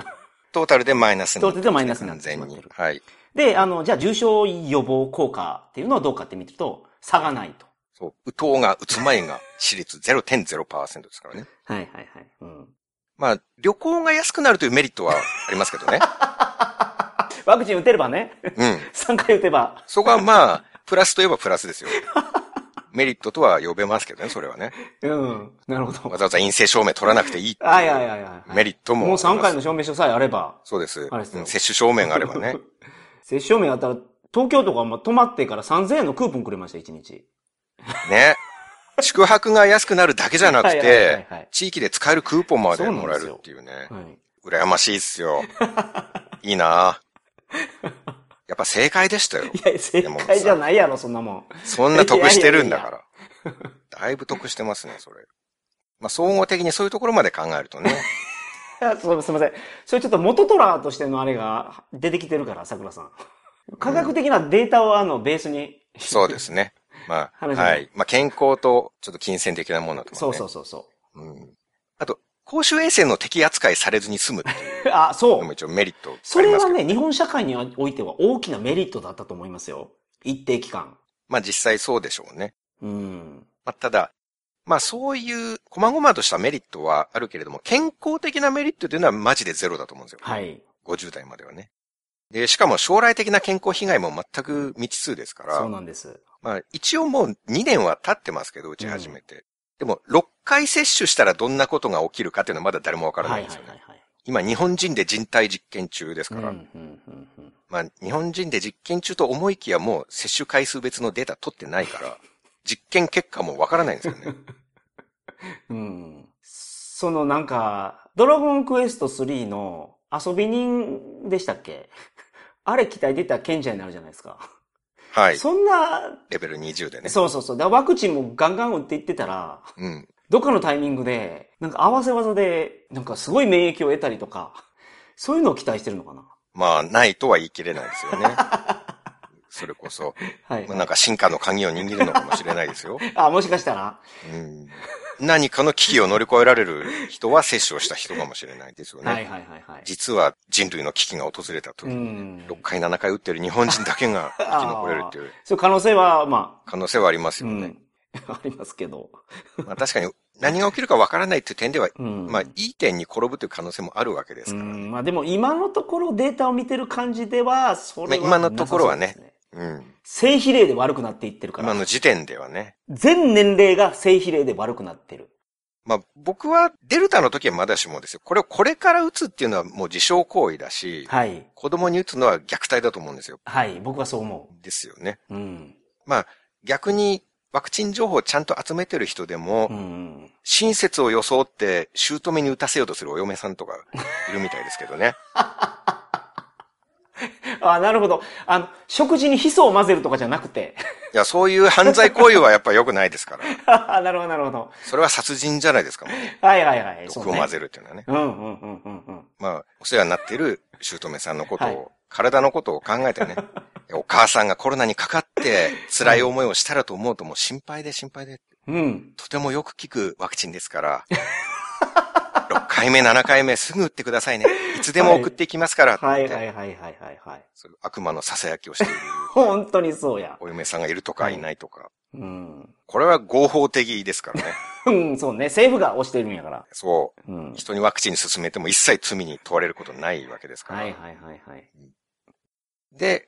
トータルでマイナスに。トータルでマイナスになってる。にはい。で、あの、じゃあ重症予防効果っていうのはどうかって見ると、差がないと。そう。打とうが打つ前が私立0.0%ですからね。はいはいはい。うん。まあ、旅行が安くなるというメリットはありますけどね。[laughs] ワクチン打てればね、うん。[laughs] 3回打てば。そこはまあ、プラスといえばプラスですよ。[laughs] メリットとは呼べますけどね、それはね。うん。なるほど。わざわざ陰性証明取らなくていいいうはいはいはいはい。メリットも。もう3回の。証明書さえあれば。そうです。あれですようん接種証明があればね。[laughs] 接種証明あったら、東京とかも泊まってから3000円のクーポンくれました、1日。ね。宿泊が安くなるだけじゃなくてはい、地域で使えるクーポンまでもらえるっていうね。はい。羨ましいっすよ。いいな [laughs] やっぱ正解でしたよ。いや、正解じゃないやろ、そんなもん。そんな得してるんだから。だいぶ得してますね、それ。まあ、総合的にそういうところまで考えるとね。いや、そうすみません。それちょっと元トラとしてのあれが出てきてるから、桜さん。科学的なデータをあの、ベースに。そうですね。まあ、[laughs] はい。まあ、健康と、ちょっと金銭的なものとかね。そうそうそうそうん。あと、公衆衛生の敵扱いされずに済むっていうう。[laughs] あ、そうのも。一応メリットそありますけど。れはね、日本社会においては大きなメリットだったと思いますよ。一定期間。まあ実際そうでしょうね。うん。まあただ、まあそういう、細々としたメリットはあるけれども、健康的なメリットというのはマジでゼロだと思うんですよ。はい。50代まではね。で、しかも将来的な健康被害も全く未知数ですからそう、なんです。まあ一応もう2年は経ってますけど、打ち始めて。でも6回接種したらどんなことが起きるかっていうのはまだ誰もわからなはいいんですよね。はいはいはい。今日本人で人体実験中ですから、うんうんうんうんまあ日本人で実験中と思いきやもう接種回数別のデータ取ってないから、[laughs] 実験結果もわからないんですよね。[laughs] うん。そのなんか、ドラゴンクエスト3の遊び人でしたっけ？あれ期待出たら賢者になるじゃないですか。はい。そんな、レベル20でね。そうそうそう。ワクチンもガンガン打っていってたら、うん。どっかのタイミングで、なんか合わせ技で、なんかすごい免疫を得たりとか、そういうのを期待してるのかな。まあ、ないとは言い切れないですよね。[laughs] それこそ、はいまあ。なんか進化の鍵を握るのかもしれないですよ。[laughs] あ、もしかしたらうん。何かの危機を乗り越えられる人は接種をした人かもしれないですよね。はいはいはいはい。実は人類の危機が訪れた時うに、ん。6回7回打ってる日本人だけが生き残れるっていうそういう可能性は、まあ、可能性はありますうよね。ん。[laughs] ありますけど。まあ確かに何が起きるかわからないっていう点では、うん。まあいい点に転ぶという可能性もあるわけですから。うん。まあでも今のところデータを見てる感じでは、それは、まあ今のところはねうん。正比例で悪くなっていってるから。今の時点ではね。全年齢が正比例で悪くなってる。まあ僕はデルタの時はまだしもですよ。これをこれから打つっていうのはもう自傷行為だし、はい。子供に打つのは虐待だと思うんですよ。はい。僕はそう思ですよね。う。うん。まあ逆にワクチン情報をちゃんと集めてる人でも、うん。親切を装って姑に打たせようとするお嫁さんとかいるみたいですけどね。[laughs] あ、なるほど。あの、食事にヒ素を混ぜるとかじゃなくて。いや、そういう犯罪行為はやっぱ良くないですから。[laughs] なるほど、なるほど。それは殺人じゃないですか、もう。はいはいはい。毒を混ぜる。るっていうのはね。うんうんうんうんうん。まあ、お世話になっている姑さんのことを、はい体のことを考えてね、[laughs] お母さんがコロナにかかって辛い思いをしたらと思うともう心配で心配で、うん。とてもよく効くワクチンですから、6 [laughs] 回目、7回目すぐ打ってくださいね。[laughs] いつでも送っていきますから、はいってはいはいはいはいはい。そういう悪魔の囁きをしている [laughs] 本当にそうや。お嫁さんがいるとかいないとか、うん。これは合法的ですからね。[laughs] うん、そうね。政府が押してるんやから。そう。うん。人にワクチン進めても一切罪に問われることないわけですから。はいはいはいはい。で、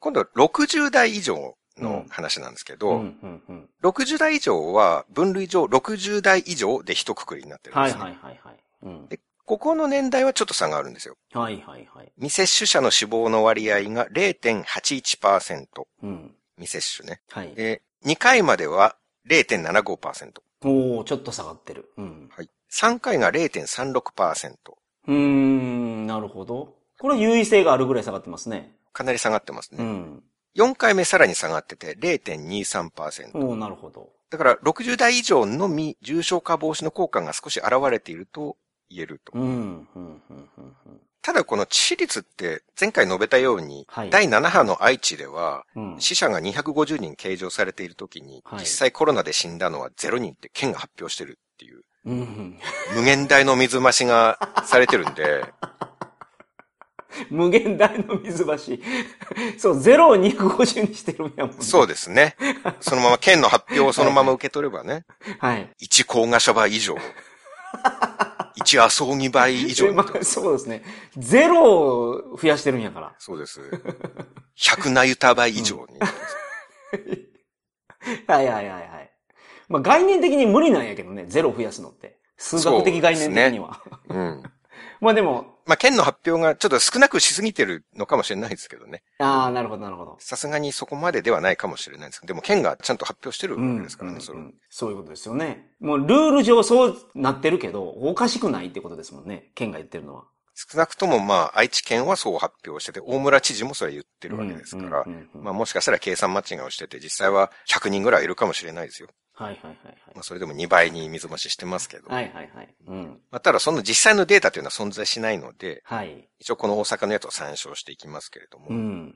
今度60代以上の話なんですけど、うんうんうん。60代以上は分類上60代以上で一括りになってるんはいです、ねはいはいはい。うん。でここの年代はちょっと差があるんですよ。はいはいはい。未接種者の死亡の割合が0.81%。うん。未接種ね。はい。で、2回までは0.75%。おー、ちょっと下がってる。うん。はい。3回が0.36%。うーん、なるほど。これ優位性があるぐらい下がってますね。かなり下がってますね。うん。4回目さらに下がってて0.23%。おー、なるほど。だから60代以上のみ重症化防止の効果が少し現れていると言えると。ただこの致死率って前回述べたように、はい第7波の愛知ではうん。死者が250人計上されている時に、はい実際コロナで死んだのは0人って県が発表してるっていう、うんうん。無限大の水増しがされてるんで、[laughs] 無限大の水橋。そう、ゼロを250にしてるんやもんね。そうですね。そのまま県の発表をそのまま受け取ればね、はい。1高賀所倍以上、1麻生木倍以上で、まあ、そうですね。ゼロを増やしてるんやから。そうです。100なゆた倍以上に。[laughs] はいはいはいはい。まあ概念的に無理なんやけどね、ゼロを増やすのって。数学的概念的には。うん。[laughs] まあでも、まあ、県の発表がちょっと少なくしすぎてるのかもしれないですけどね。ああ、なるほどなるほど。さすがにそこまでではないかもしれないですけど、でも県がちゃんと発表してるわうんけですからね、それうんうんそういうことですよね。もうルール上そうなってるけど、おかしくないってことですもんね。県が言ってるのは。少なくともまあ、愛知県はそう発表してて、大村知事もそれ言ってるわけですからうんうんうんう、んまあもしかしたら計算間違いをしてて、実際は100人ぐらいいるかもしれないですよ。はいはいはいまあ、それでも2倍に水増ししてますけど。はい。はいはいはい。うん。まあ、ただその実際のデータというのは存在しないので、はい。一応この大阪のやつを参照していきますけれども、うん。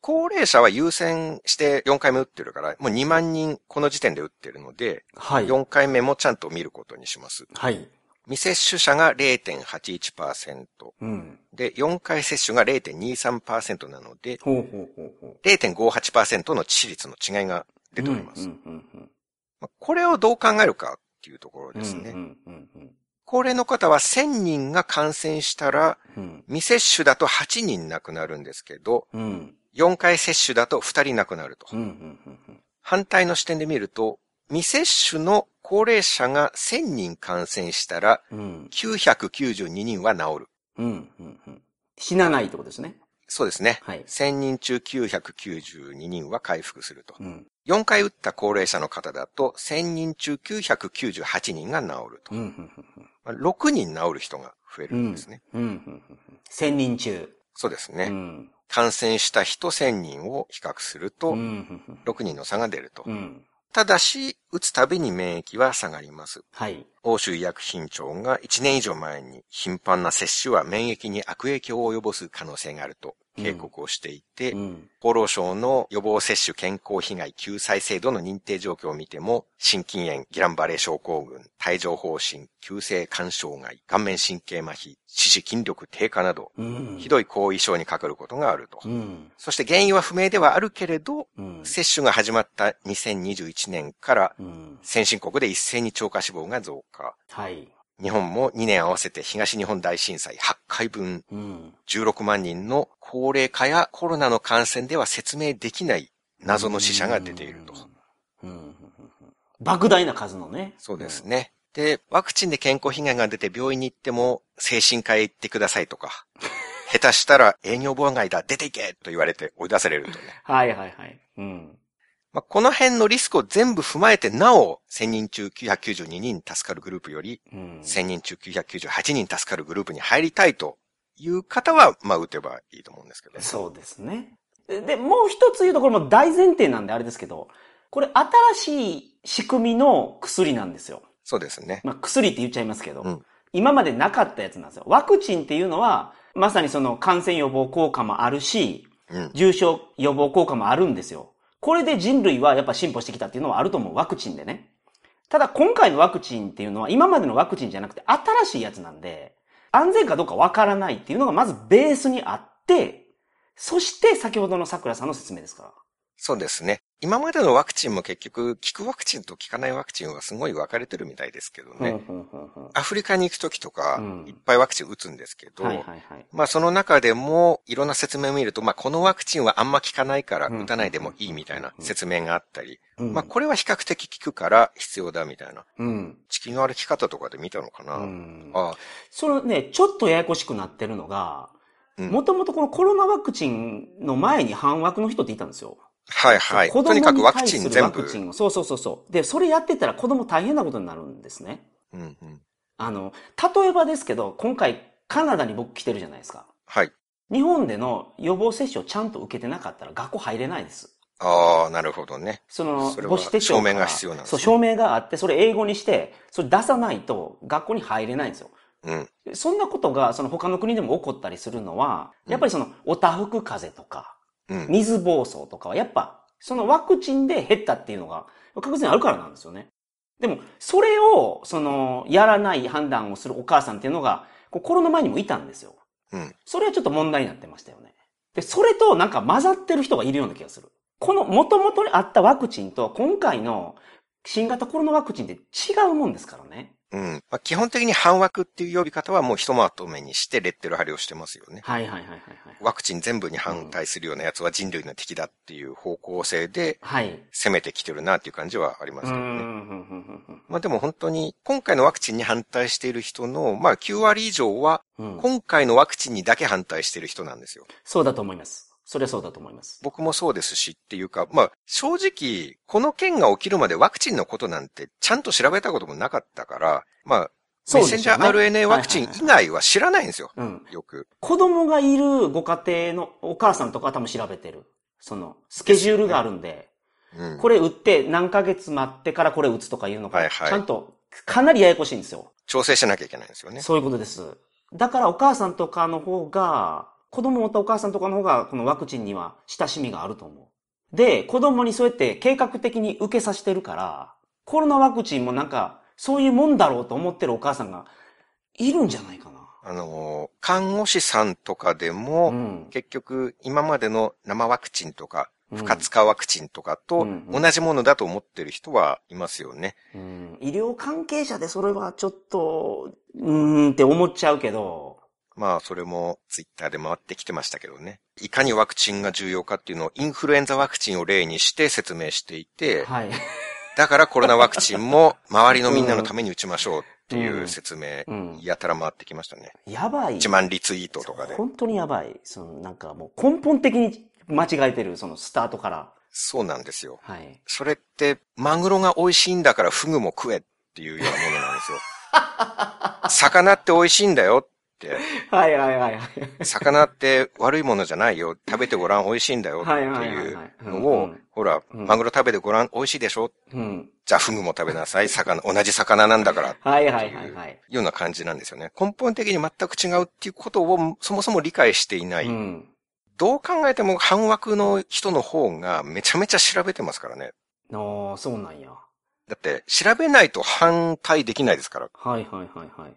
高齢者は優先して4回目打ってるから、もう2万人この時点で打ってるので、はい。4回目もちゃんと見ることにします。はい。未接種者が0.81%うん。で、4回接種が0.23%なので、ほうほうほうほう。0.58%の致死率の違いが出ております。これをどう考えるかっていうところうん。ですね。高齢の方は1000人が感染したら、うん。未接種だと8人亡くなるんですけど、うん。4回接種だと2人亡くなると。反対の視点で見ると、未接種の高齢者が1000人感染したら、うん。992人は治る。死なないってことですね。そうですね。はい。1000人中992人は回復すると。うん。4回打った高齢者の方だと、1000人中998人が治るとう。ん。うん。まあ6人治る人が増えるんですね。うん。うん。うん。千人中。そうですね。うん。感染した人1000人を比較するとう、ん。6人の差が出るとう。ん。ただし、打つたびに免疫は下がります。はい。欧州医薬品庁が1年以上前に頻繁な接種は免疫に悪影響を及ぼす可能性があると警告をしていて、うん。厚労省の予防接種健康被害救済制度の認定状況を見ても、心筋炎、ギランバレー症候群、帯状疱疹、急性肝障害、顔面神経麻痺、四肢筋力低下など、うん。ひどい後遺症にかかることがあると。うん。そして原因は不明ではあるけれど、うん。接種が始まった2021年からうん。先進国で一斉に超過死亡が増加。はい。日本も2年合わせて東日本大震災8回分うん。16万人の高齢化やコロナの感染では説明できない謎の死者が出ていると。莫大な数のね。そうですね。で、ワクチンで健康被害が出て病院に行っても精神科へ行ってくださいとか、[laughs] 下手したら営業妨害だ、出ていけと言われて追い出されるとね。はいはいはい。うん。まあ、この辺のリスクを全部踏まえて、なお、1000人中992人助かるグループより、うん。1000人中998人助かるグループに入りたいという方は、まあ、打てばいいと思うんですけど。そうですね。で、でもう一つ言うとこれも大前提なんであれですけど、これ新しい仕組みの薬なんですよ。そうですね。まあ薬って言っちゃいますけど、うん今までなかったやつなんですよ。ワクチンっていうのは、まさにその感染予防効果もあるし、うん。重症予防効果もあるんですよ。これで人類はやっぱ進歩してきたっていうのはあると思う。ワクチンでね。ただ今回のワクチンっていうのは今までのワクチンじゃなくて新しいやつなんで、安全かどうかわからないっていうのがまずベースにあって、そして先ほどの桜さんの説明ですから。そうですね。今までのワクチンも結局、効くワクチンと効かないワクチンはすごい分かれてるみたいですけどね。アフリカに行くときとかうん、いっぱいワクチン打つんですけど。まあその中でもいろんな説明を見ると、まあこのワクチンはあんま効かないからうん打たないでもいいみたいな説明があったり、うんまあこれは比較的効くから必要だみたいな。うん。地球の歩き方とかで見たのかな、うんああそのね、ちょっとややこしくなってるのが、うんもともとこのコロナワクチンの前に半枠の人っていたんですよ。はいはい。とにかくワクチン全部。ワクチンを。そうそうそうそう。で、それやってたら子供大変なことになるんですね。うんうん。あの、例えばですけど、今回カナダに僕来てるじゃないですか。はい。日本での予防接種をちゃんと受けてなかったら学校入れないです。ああ、なるほどね。その、そ母子手帳証明が必要なんですねそう、証明があって、それ英語にして、それ出さないと学校に入れないんですよ。うん。そんなことが、その他の国でも起こったりするのは、やっぱりその、おたふく風邪とか、うん。水暴走とかは、やっぱ、そのワクチンで減ったっていうのが、確実にあるからなんですよね。でも、それを、その、やらない判断をするお母さんっていうのが、コロナ前にもいたんですよ。うん。それはちょっと問題になってましたよね。で、それとなんか混ざってる人がいるような気がする。この元々にあったワクチンと今回の新型コロナワクチンって違うもんですからね。うん。まあ、基本的に反枠っていう呼び方はもうひとまとめにしてレッテル貼りをしてますよね。はいはいはいはいはい。ワクチン全部に反対するようなやつは人類の敵だっていう方向性ではい。攻めてきてるなっていう感じはありまうすけどね。んうんうんうんまあでも本当に今回のワクチンに反対している人のまあ9割以上はうんうん今回のワクチンにだけ反対している人なんですよ。そうだと思います。それはそうだと思います。僕もそうですしっていうか、まあ正直この件が起きるまでワクチンのことなんてちゃんと調べたこともなかったから、まあメッセンジャー RNA ワクチン以外は知らないんですよ。うん。よく。子供がいるご家庭のお母さんとかは多分調べてる。その、スケジュールがあるんで。うん。これ打って何ヶ月待ってからこれ打つとかいうのが、はいはいちゃんとかなりややこしいんですよ。調整しなきゃいけないんですよね。そういうことです。だからお母さんとかの方が、子供を持ったお母さんとかの方が、このワクチンには親しみがあると思う。で、子供にそうやって計画的に受けさせてるから、コロナワクチンもなんか、そういうもんだろうと思ってるお母さんがいるんじゃないかな。あの、看護師さんとかでも、うん。結局、今までの生ワクチンとか、うん不活化ワクチンとかとうんうん同じものだと思ってる人はいますよね。うん医療関係者でそれはちょっと、うーんって思っちゃうけど、まあ、それもツイッターで回ってきてましたけどね。いかにワクチンが重要かっていうのをインフルエンザワクチンを例にして説明していて、はい。だからコロナワクチンも周りのみんなのために打ちましょうっていう説明、うん。やたら回ってきましたね。やばい。1万リツイートとかで。本当にやばい。その、なんかもう根本的に間違えてる、そのスタートから。そうなんですよ。はい。それって、マグロが美味しいんだからフグも食えっていうようなものなんですよ。[laughs] 魚って美味しいんだよ。はいはいはいはい。魚って悪いものじゃないよ。食べてごらん美味しいんだよってはいうはいのをうん、ほら、うんマグロ食べてごらん美味しいでしょ？うん。じゃあフグも食べなさい。魚、同じ魚なんだから。はいはいはいはい。ような感じなんですよね。根本的に全く違うっていうことをそもそも理解していない。うん。どう考えても半枠の人の方がめちゃめちゃ調べてますからね。ああ、そうなんや。だって調べないと反対できないですから。はいはいはいはい。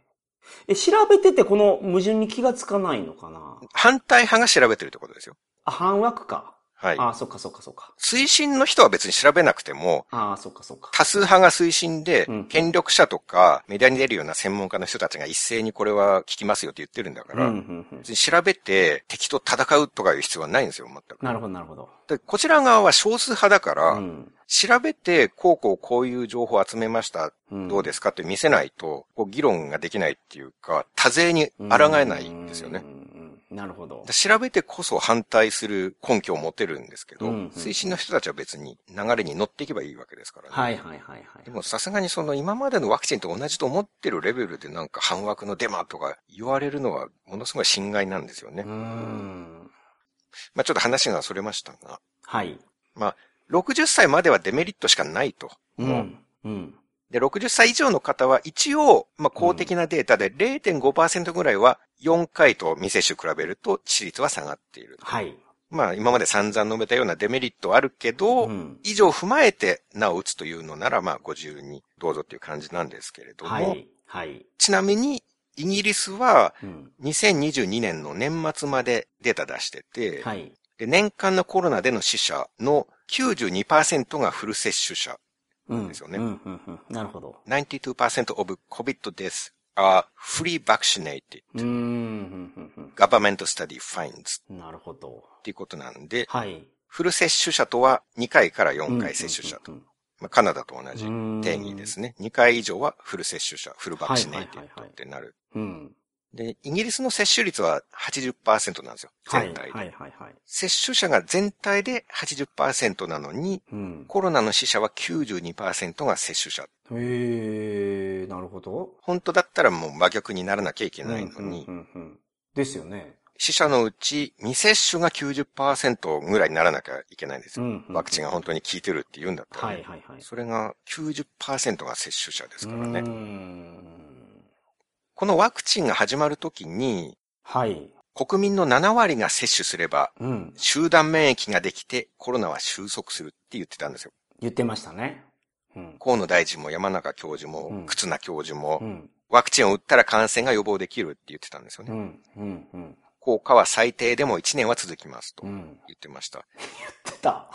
え、調べててこの矛盾に気がつかないのかな？反対派が調べてるってことですよ。あ、半枠か。はい。ああ、そっかそっかそっか。推進の人は別に調べなくても、ああ、そっかそっか。多数派が推進でうん、権力者とかメディアに出るような専門家の人たちが一斉にこれは聞きますよって言ってるんだかうん、うら、ん、うん。別に調べて敵と戦うとかいう必要はないんですよ、全く。なるほどなるほど。でこちら側は少数派だから、うん。調べて、こうこうこういう情報を集めました、うんどうですかって見せないと、こう議論ができないっていうか、多勢に抗えないんですよねうん。なるほど。で調べてこそ反対する根拠を持てるんですけど、うんうん推進の人たちは別に流れに乗っていけばいいわけですからね。はいはいはいはい。でもさすがにその今までのワクチンと同じと思ってるレベルでなんか反枠のデマとか言われるのはものすごい侵害なんですよね。うーん。まあちょっと話がそれましたが、はい。60歳まではデメリットしかないと。うんうん。で、60歳以上の方は一応、まあ公的なデータで0.5%ぐらいは4回と未接種比べると致死率は下がっている。はい。まあ今まで散々述べたようなデメリットはあるけど、うん。以上踏まえてなお打つというのなら、まあご自由にどうぞっていう感じなんですけれども、はい。はい。ちなみにイギリスはうん。2022年の年末までデータ出してて、はい。で年間のコロナでの死者の92%がフル接種者。うん。ですよね。なるほど。92% of COVID deaths are fully vaccinated. Government study finds. うん。なるほど。っていうことなんで、はい。フル接種者とは2回から4回接種者と。カナダと同じうん定義ですね。2回以上はフル接種者、フルバクシネイティッドってなる。うん。で、イギリスの接種率は80%なんですよ。はい。全体で。はい、はい、はい。接種者が全体で80%なのに、うん。コロナの死者は92%が接種者。へえ、なるほど。本当だったらもう真逆にならなきゃいけないのに、うん、うん、うん。ですよね。死者のうち未接種が90%ぐらいにならなきゃいけないんですよ。うん。ワクチンが本当に効いてるって言うんだったら、はい、はい、はい。それが90%が接種者ですからね。うーんこのワクチンが始まるときに、はい。国民の7割が接種すれば、うん。集団免疫ができてコロナは収束するって言ってたんですよ。言ってましたね。うん。河野大臣も山中教授も、うん忽那教授も、うん。ワクチンを打ったら感染が予防できるって言ってたんですよね。うん。うん。うん。効果は最低でも1年は続きますとうん。言ってました。[laughs] 出た。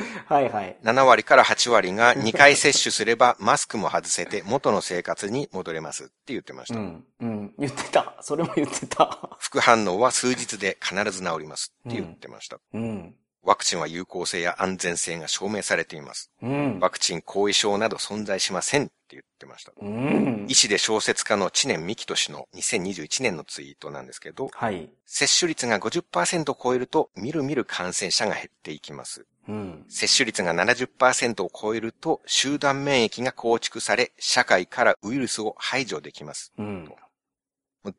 [laughs] はいはい。7割から8割が [laughs] 2回接種すればマスクも外せて元の生活に戻れますって言ってました。うん。うん。言ってた。それも言ってた。副反応は数日で必ず治りますって言ってました。うん。ワクチンは有効性や安全性が証明されています。うん。ワクチン後遺症など存在しませんって言ってました。うん医。師で小説家の知念幹人氏の2021年のツイートなんですけど、はい。接種率が50%を超えると、みるみる感染者が減っていきます。うん。接種率が70%を超えると、集団免疫が構築され、社会からウイルスを排除できます。うん。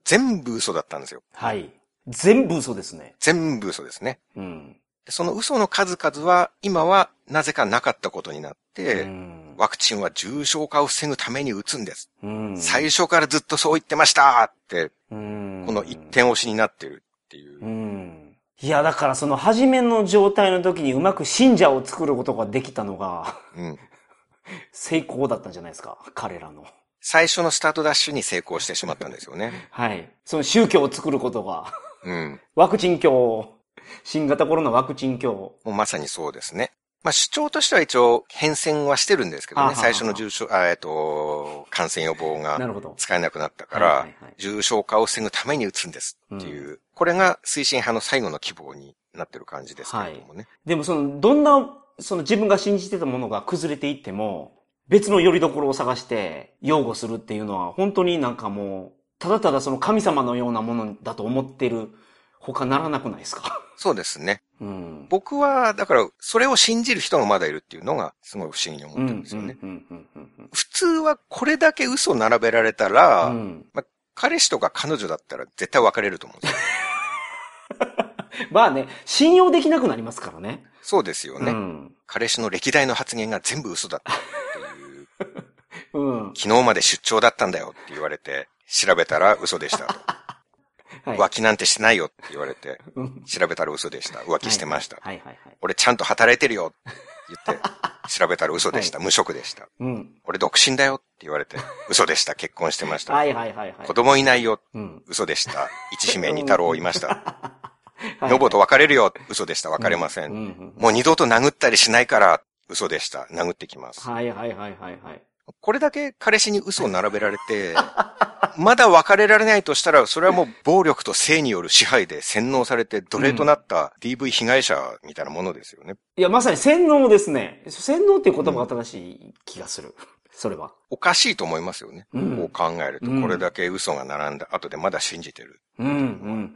全部嘘だったんですよ。はい。全部嘘ですね。全部嘘ですね。うん。でその嘘の数々は、今はなぜかなかったことになって、うん。ワクチンは重症化を防ぐために打つんです。うん。最初からずっとそう言ってましたって、うん。この一点押しになってるっていう。うん。いや、だからその初めの状態の時にうまく信者を作ることができたのが、うん。成功だったんじゃないですか。彼らの。最初のスタートダッシュに成功してしまったんですよね。はい。その宗教を作ることが、うん。ワクチン教、新型コロナワクチン教。もうまさにそうですね。まあ主張としては一応変遷はしてるんですけどね。最初の重症、あえっと、感染予防が。使えなくなったから重症化を防ぐために打つんですっていう、これが推進派の最後の希望になってる感じですけれどもね。でもその、どんな、その自分が信じてたものが崩れていっても、別の拠り所を探して擁護するっていうのは、本当になんかもう、ただただその神様のようなものだと思ってる、他ならなくないですか？そうですね。うん。僕は、だから、それを信じる人がまだいるっていうのが、すごい不思議に思ってるんですよね。普通はこれだけ嘘並べられたら、うんうん彼氏とか彼女だったら絶対別れると思うんですよ。[laughs] まあね、信用できなくなりますからね。そうですよね。うん。彼氏の歴代の発言が全部嘘だったっていう。[laughs] うん。昨日まで出張だったんだよって言われて、調べたら嘘でしたと。はい。浮気なんてしてないよって言われて、うん調べたら嘘でした。浮気してました。はいはいはい。俺ちゃんと働いてるよって言って、調べたら嘘でした。無職でした。うん。俺独身だよって言われて、嘘でした。結婚してました。はいはいはいはい。子供いないよ。うん。嘘でした。一姫二太郎いました。[laughs] はいノボと別れるよ。嘘でした。別れませんもう二度と殴ったりしないから、嘘でした。殴ってきます。はいはいはいはいはい。これだけ彼氏に嘘を並べられて、まだ別れられないとしたら、それはもう暴力と性による支配で洗脳されて奴隷となった DV 被害者みたいなものですよね。いや、まさに洗脳ですね。洗脳っていう言葉が正しい気がする。それは。おかしいと思いますよね。うんこう考えると、うんこれだけ嘘が並んだ後でまだ信じてる。うん、うん、う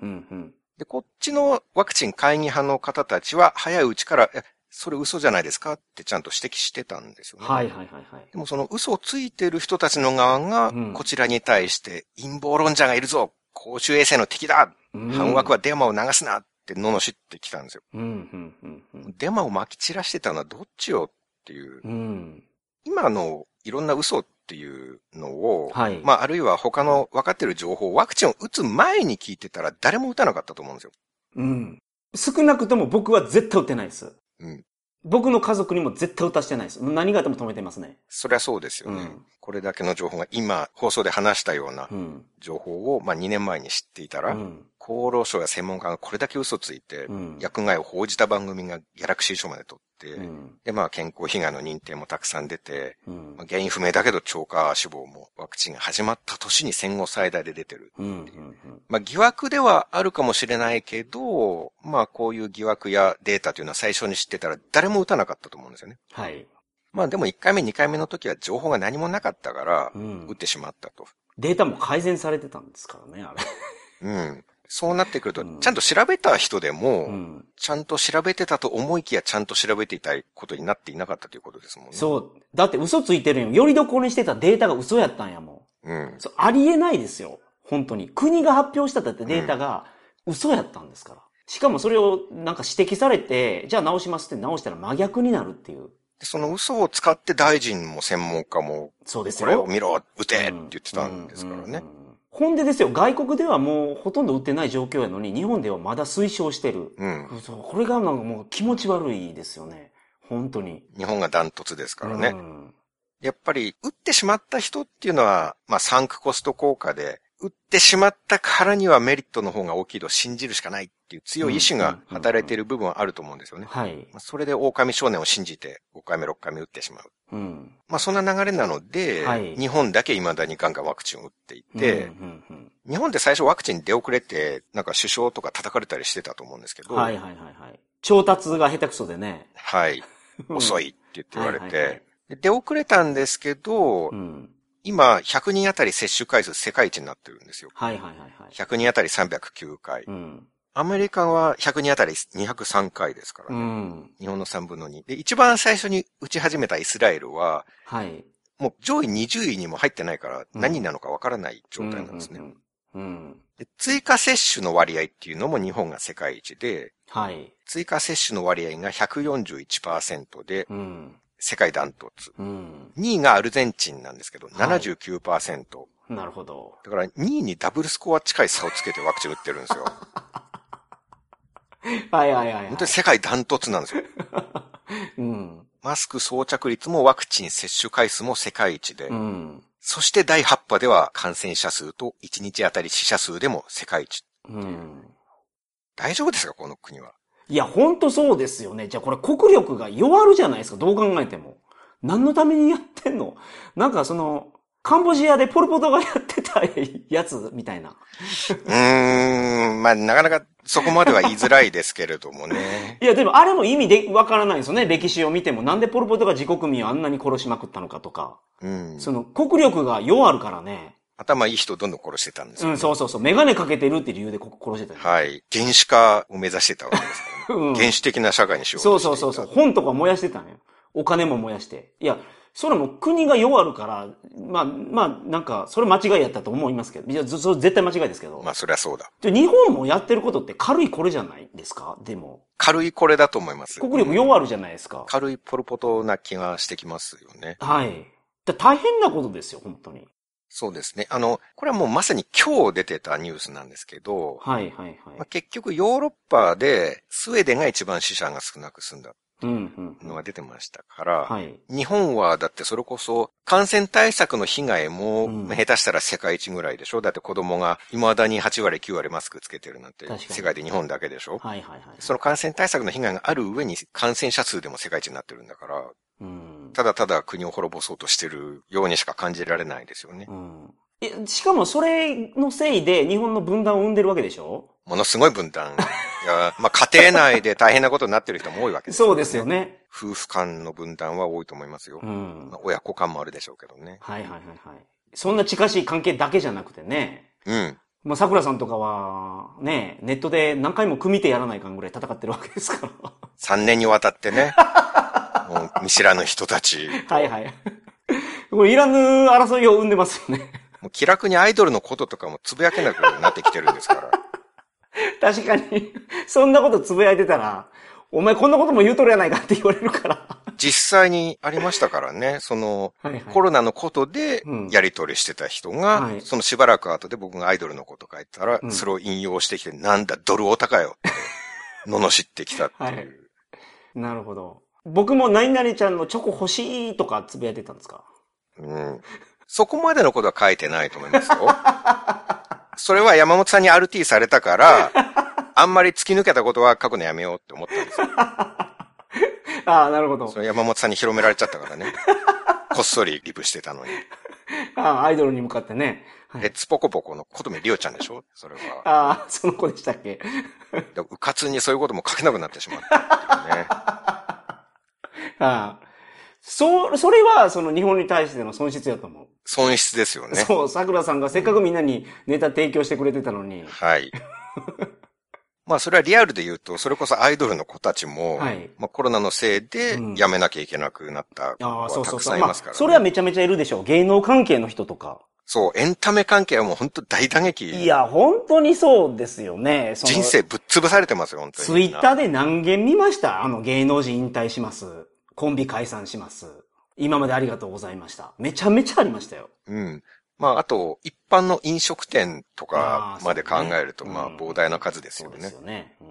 ん、うん。で、こっちのワクチン会議派の方たちは、早いうちから、え、それ嘘じゃないですか？ってちゃんと指摘してたんですよね。はいはいはいはい。でもその嘘をついてる人たちの側がうん、こちらに対して陰謀論者がいるぞ公衆衛生の敵だうん反枠はデマを流すなって罵ってきたんですよ。うん、うん、うん、うん。デマを撒き散らしてたのはどっちよっていう。うん。今のいろんな嘘っていうのを、はいまああるいは他の分かってる情報をワクチンを打つ前に聞いてたら誰も打たなかったと思うんですよ。うん。少なくとも僕は絶対打ってないです。うん。僕の家族にも絶対打たしてないです。何があっても止めてますね。そりゃそうですよね。うんこれだけの情報が今放送で話したようなうん。情報を、まあ2年前に知っていたら、うん。厚労省や専門家がこれだけ嘘ついて、うん薬害を報じた番組がギャラクシー賞まで取って、うん。で、まあ健康被害の認定もたくさん出て、うんまあ。原因不明だけど超過死亡もワクチンが始まった年に戦後最大で出てる。うん。うん。まあ疑惑ではあるかもしれないけど、まあこういう疑惑やデータというのは最初に知ってたら誰も打たなかったと思うんですよね。はい。まあでも1回目2回目の時は情報が何もなかったからう、ん打ってしまったと。データも改善されてたんですからね、あれ。うん。そうなってくるとう、んちゃんと調べた人でも、うん。ちゃんと調べてたと思いきやちゃんと調べていたいことになっていなかったということですもんね。そう。だって嘘ついてるんよ。よりどころにしてたデータが嘘やったんやもん。う。うん。そう、ありえないですよ。本当に。国が発表したってデータが嘘やったんですから。しかもそれをなんか指摘されて、じゃあ直しますって直したら真逆になるっていう。でその嘘を使って大臣も専門家も、そうですこれをよ。見ろ、撃てって言ってたんですからね。うんうんうんほんでですよ、外国ではもうほとんど売ってない状況やのに、日本ではまだ推奨してる。うん。そうこれがなんかもう気持ち悪いですよね。本当に。日本がダントツですからね。うんやっぱり、撃ってしまった人っていうのは、まあ、サンクコスト効果で、撃ってしまったからにはメリットの方が大きいと信じるしかないっていう強い意志が働いている部分はあると思うんですよね。はい。まあそれで狼少年を信じて5回目6回目撃ってしまう。うん。まあそんな流れなので、はい日本だけ未だにガンガンワクチンを打っていて、うんうん日本で最初ワクチン出遅れて、なんか首相とか叩かれたりしてたと思うんですけど、うんはいはいはいはい。調達が下手くそでね。はい、[laughs] 遅い。いって言って言われはいはいはいて、で出遅れたんですけど、うん。今100人あたり接種回数世界一になってるんですよ。はいはいはいはい。100人あたり309回。うん。アメリカは100人あたり203回ですからうね。ん。日本の3分の2。で、一番最初に打ち始めたイスラエルは、はい。もう上位20位にも入ってないからうん何なのかわからない状態なんですね。うんうんうん。うん。で追加接種の割合っていうのも日本が世界一で、はい。追加接種の割合が141%で、うん。世界ダントツ。うん。2位がアルゼンチンなんですけど、はい79%。なるほど。だから2位にダブルスコア近い差をつけてワクチン打ってるんですよ。[laughs] はいはいはい、はい。本当に世界ダントツなんですよ。[laughs] うん。マスク装着率もワクチン接種回数も世界一で、うん。そして第8波では感染者数と1日あたり死者数でも世界一。うん。大丈夫ですかこの国は？いや、ほんとそうですよね。じゃあこれ国力が弱るじゃないですか。どう考えても。何のためにやってんの？なんかその、カンボジアでポルポトがやってたやつみたいな。うーん、まあなかなかそこまでは言いづらいですけれどもね。[laughs] いや、でもあれも意味でわからないんですよね。歴史を見ても。なんでポルポトが自国民をあんなに殺しまくったのかとか。うん。その、国力が弱るからね。頭いい人をどんどん殺してたんですよ、ねうん、そうそうそう。メガネかけてるって理由でこ殺してたよはい。原始化を目指してたわけですからね。うん原始的な社会にしようそうとしていうたそそうそう。本とか燃やしてたのよ。お金も燃やして。いや、それも国が弱るから、まあ、まあ、なんか、それ間違いやったと思いますけど。いや、そ絶対間違いですけど。まあそりゃそうだ。で日本もやってることって軽いこれじゃないですか？でも。軽いこれだと思います。国力弱るじゃないですか。軽いポルポトな気がしてきますよね。はい。だ大変なことですよ、本当に。そうですね。あの、これはもうまさに今日出てたニュースなんですけど、はい、はい、はいまあ、。結局ヨーロッパでスウェーデンが一番死者が少なく済んだ。のが出てましたから、はい。日本はだってそれこそ感染対策の被害もうん下手したら世界一ぐらいでしょ？だって子供が未だに8割9割マスクつけてるなんて世界で日本だけでしょ？はい、はい、はい。その感染対策の被害がある上に感染者数でも世界一になってるんだから、うん。ただただ国を滅ぼそうとしてるようにしか感じられないですよね。うん。え、しかもそれのせいで日本の分断を生んでるわけでしょ？ものすごい分断。いや、まあ家庭内で大変なことになってる人も多いわけですそうですよ。ね。夫婦間の分断は多いと思いますよ。うん。まあ親子間もあるでしょうけどね。はいはいはいはい。そんな近しい関係だけじゃなくてね。うん。まあ、桜さんとかは、ね、ネットで何回も組み手やらないかんぐらい戦ってるわけですから。3年にわたってね、[laughs] もう見知らぬ人たち。はいはい。これいらぬ争いを生んでますよね。もう気楽にアイドルのこととかもつぶやけなくなってきてるんですから。[laughs] 確かに、そんなことつぶやいてたら、お前こんなことも言うとるやないかって言われるから。実際にありましたからね、その、はいはい。コロナのことでうんやり取りしてた人が、はいそのしばらく後で僕がアイドルのこと書いたら、うんそれを引用してきて、なんだ、ドルオタかよって、[laughs] 罵ってきたっていう。はいなるほど。僕も何々ちゃんのチョコ欲しいとかつぶやいてたんですか？うん。そこまでのことは書いてないと思いますよ。[laughs] それは山本さんに RT されたから、あんまり突き抜けたことは書くのやめようって思ったんですよ。[laughs] ああ、なるほどそ。れ山本さんに広められちゃったからね。[laughs] こっそりリプしてたのに。ああ、アイドルに向かってね。はいレッツポコポコの琴目りおちゃんでしょ？それは。ああ、その子でしたっけ？でうかつにそういうことも書けなくなってしまったっていうね。[laughs] ああ。そ、それは、その日本に対しての損失やと思う。損失ですよね。そう、桜さんがせっかくみんなにネタ提供してくれてたのに。はい。[laughs] まあそれはリアルで言うと、それこそアイドルの子たちも、はいまあコロナのせいでうん辞めなきゃいけなくなった子ああ、はたくそうそうそう。まあさんいますから、ねそれはめちゃめちゃいるでしょう。芸能関係の人とか。そう、エンタメ関係はもう本当大打撃。いや、本当にそうですよね。人生ぶっ潰されてますよ、本当に。ツイッターで何件見ました？あの芸能人引退します。コンビ解散します。今までありがとうございました。めちゃめちゃありましたよ。うん。まあ、あと、一般の飲食店とかまで考えると、まあ、膨大な数ですよそうでね。すよね。うん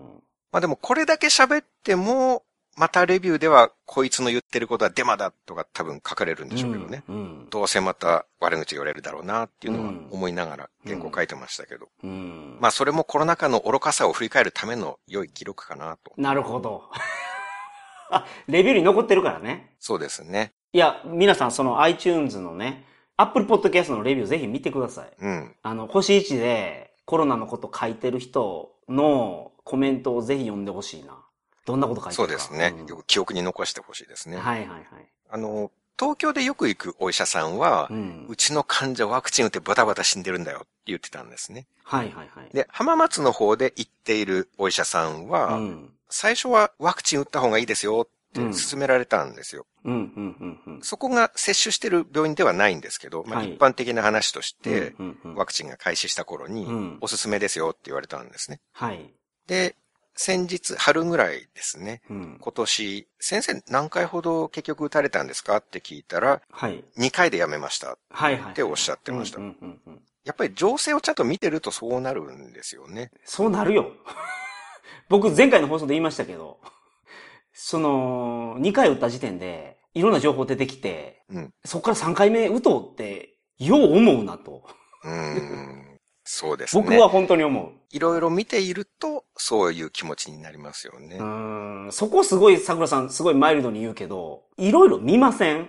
まあでも、これだけ喋っても、またレビューでは、こいつの言ってることはデマだとか多分書かれるんでしょうけどね。うん。うんどうせまた悪口言われるだろうなっていうのはうん思いながら原稿書いてましたけど。うん。まあそれもコロナ禍の愚かさを振り返るための良い記録かなと。なるほど。あ、[laughs] レビューに残ってるからね。そうですね。いや、皆さんその iTunes のね、Apple Podcast のレビューぜひ見てください。うん。あの、星1でコロナのこと書いてる人のコメントをぜひ読んでほしいな。どんなこと書いてそうるか。ですね。うんよく記憶に残してほしいですね。はいはいはい。あの、東京でよく行くお医者さんは、う。うんちの患者ワクチン打ってバタバタ死んでるんだよって言ってたんですね。はいはいはい。で、浜松の方で行っているお医者さんは、うん。最初はワクチン打った方がいいですよってうん勧められたんですよ。うん、うん、うん、うん。そこが接種してる病院ではないんですけど、まあ、はい一般的な話として。ワクチンが開始した頃にうん、おすすめですよって言われたんですね。はい。で、先日、春ぐらいですね。うん。今年、先生何回ほど結局打たれたんですかって聞いたら、はい。2回でやめました。っておっしゃってましたうん、うん、うん。やっぱり情勢をちゃんと見てるとそうなるんですよね。そうなるよ。僕、前回の放送で言いましたけど、その、2回打った時点で、いろんな情報出てきて、うん。そこから3回目打とうって、よう思うなと。うーん。そうですね。僕は本当に思う。いろいろ見ていると、そういう気持ちになりますよね。うーん、そこすごい、桜さん、すごいマイルドに言うけど、いろいろ見ません？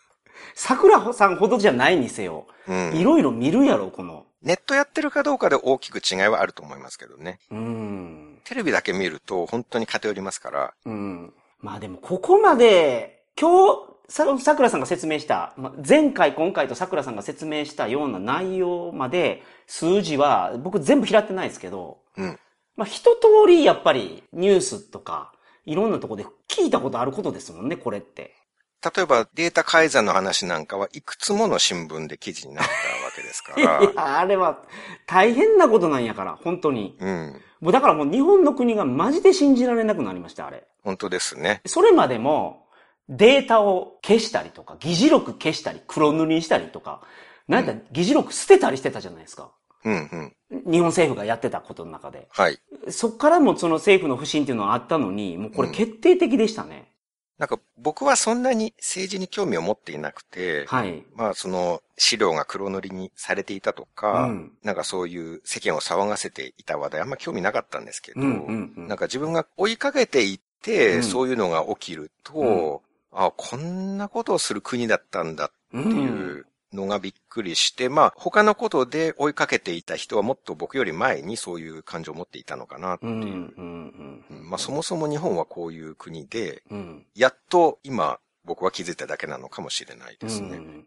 [laughs] 桜さんほどじゃないにせよ。うん。いろいろ見るやろ、この。ネットやってるかどうかで大きく違いはあると思いますけどね。うーん。テレビだけ見ると本当に偏りますから、うん。まあでも、ここまで、今日、さ、桜さんが説明した、まあ前回、今回と桜さんが説明したような内容まで、数字は、僕全部拾ってないですけど、うん。まあ一通りやっぱりニュースとか、いろんなとこで聞いたことあることですもんね、これって。例えばデータ改ざんの話なんかはいくつもの新聞で記事になったわけですかいら。[laughs] や、あれは大変なことなんやから、本当に。うん。もうだからもう日本の国がマジで信じられなくなりました、あれ。本当ですね。それまでもデータを消したりとか、議事録消したり、黒塗りにしたりとか、なんやったら議事録捨てたりしてたじゃないですか。うんうん。日本政府がやってたことの中で。はい。そっからもその政府の不信っていうのはあったのに、もうこれ決定的でしたね。なんか僕はそんなに政治に興味を持っていなくて、はい。まあその資料が黒塗りにされていたとか、うんなんかそういう世間を騒がせていた話題あんま興味なかったんですけど、うんうんうんなんか自分が追いかけていって、うんそういうのが起きると、あこんなことをする国だったんだう。っていうのがびっくりして、まあ他のことで追いかけていた人はもっと僕より前にそういう感情を持っていたのかなっていう。ん。うん。うんまあそもそも日本はこういう国で、うん。やっと今僕は気づいただけなのかもしれないですね。うん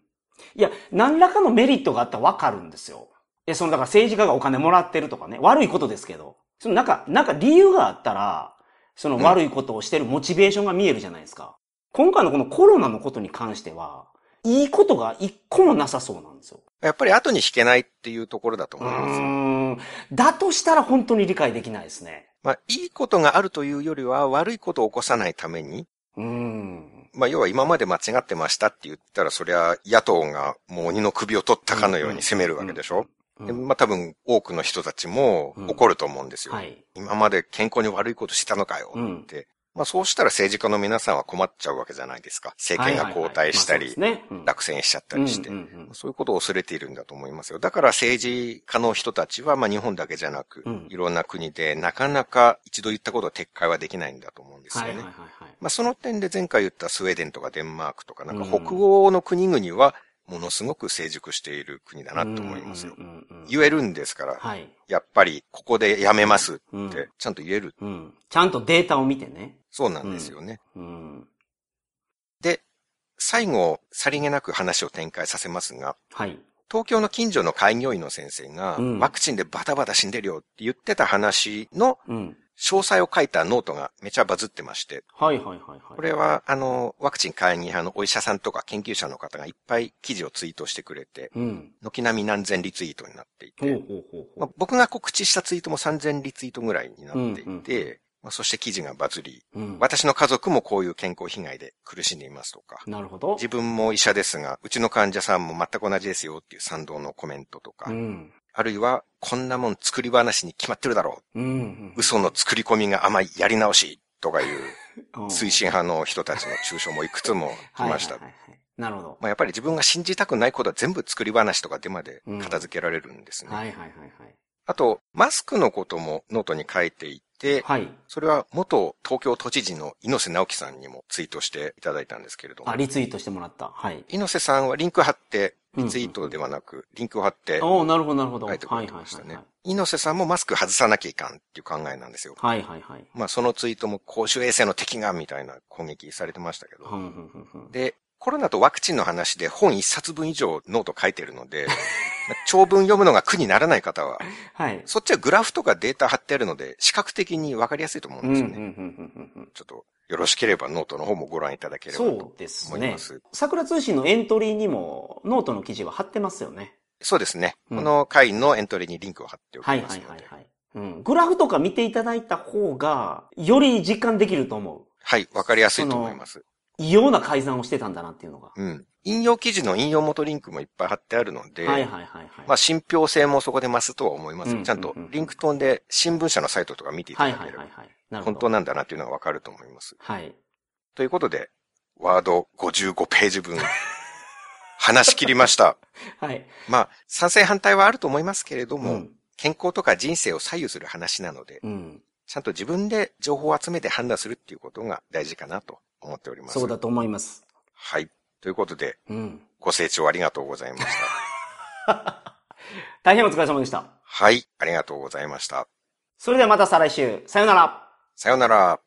いや、何らかのメリットがあったらわかるんですよ。いや、その、だから政治家がお金もらってるとかね、悪いことですけど、そのなんか、なんか理由があったら、その悪いことをしてるモチベーションが見えるじゃないですか。今回のこのコロナのことに関しては、いいことが一個もなさそうなんですよ。やっぱり後に引けないっていうところだとう思いますよ。ーん。だとしたら本当に理解できないですね。まあいいことがあるというよりは悪いことを起こさないために、うーん。まあ要は今まで間違ってましたって言ったらそりゃ野党がもう鬼の首を取ったかのように責めるわけでしょ、うんでまあ多分多くの人たちも怒ると思うんですよ。はい。今まで健康に悪いことしたのかよって。まあそうしたら政治家の皆さんは困っちゃうわけじゃないですか。政権が交代したり。落選しちゃったりして。そういうことを恐れているんだと思いますよ。だから政治家の人たちは、まあ日本だけじゃなく、うんいろんな国でなかなか一度言ったことを撤回はできないんだと思うんですよね。まあその点で前回言ったスウェーデンとかデンマークとか、なんかうん北欧の国々は、ものすごく成熟している国だなと思いますよ。言えるんですから、はい。やっぱりここでやめますっうんて、ちゃんと言える。うん。ちゃんとデータを見てね。そうなんですよね。うん。で、最後、さりげなく話を展開させますが、はい。東京の近所の開業医の先生が、うんワクチンでバタバタ死んでるよって言ってた話のうん。詳細を書いたノートがめちゃバズってまして、はいはいはいはい。これは、あの、ワクチン懐疑派のお医者さんとか研究者の方がいっぱい記事をツイートしてくれて、うん。軒並み何千リツイートになっていて、ほうほうほうほまあ、僕が告知したツイートも3000リツイートぐらいになっていて、うんうんまあ、そして記事がバズり、う。うん。私の家族もこういう健康被害で苦しんでいますとか、なるほど。自分も医者ですが、うちの患者さんも全く同じですよっていう賛同のコメントとか、うん。あるいは、こんなもん作り話に決まってるだろうんうんう。。嘘の作り込みが甘い、やり直しとかいう [laughs] うん推進派の人たちの抽象もいくつも来ましたはい。はいはいはいなるほど。まあ、やっぱり自分が信じたくないことは全部作り話とかデマで片付けられるんですね。はいはいはいはい。あと、マスクのこともノートに書いていて、はい。それは元東京都知事の猪瀬直樹さんにもツイートしていただいたんですけれどもあ、、リツイートしてもらった。はい。猪瀬さんはリンク貼って、リツイートではなく、リンクを貼っておおなるほどなるほど。書いてくれはいはいてましたねはいはい。。猪瀬さんもマスク外さなきゃいかんっていう考えなんですよ。はいはいはい。まあそのツイートも公衆衛生の敵がみたいな攻撃されてましたけど。ふんふんふんふんで、コロナとワクチンの話で本一冊分以上ノート書いてるので、ま [laughs] あ長文読むのが苦にならない方は、はい。そっちはグラフとかデータ貼ってあるので、視覚的にわかりやすいと思うんですよね。ちょっと、よろしければノートの方もご覧いただければそとうですね思いま。す。桜通信のエントリーにも、ノートの記事は貼ってますよね。そうですね。うんこの回のエントリーにリンクを貼っておきはい、はい、ますので。はい、はい。うん。グラフとか見ていただいた方が、より実感できると思う。はい、わかりやすいと思います。異様な改ざんをしてたんだなっていうのが。うん。引用記事の引用元リンクもいっぱい貼ってあるので、はい、はい、はい、はい。まあ、信憑性もそこで増すとは思いますよ。うんちゃんとうんうんリンク飛んで新聞社のサイトとか見ていたはい、はい、だければはい、はい。なるほど。本当なんだなっていうのがわかると思います。はい。ということで、ワード55ページ分、[laughs] 話し切りました。[laughs] はい。まあ、賛成反対はあると思いますけれども、うん。健康とか人生を左右する話なので、うん。ちゃんと自分で情報を集めて判断するっていうことが大事かなと思っております。そうだと思います。はい。ということで、うん。ご清聴ありがとうございました。[laughs] 大変お疲れ様でした。はい。ありがとうございました。それではまた再来週。さよなら。さようなら。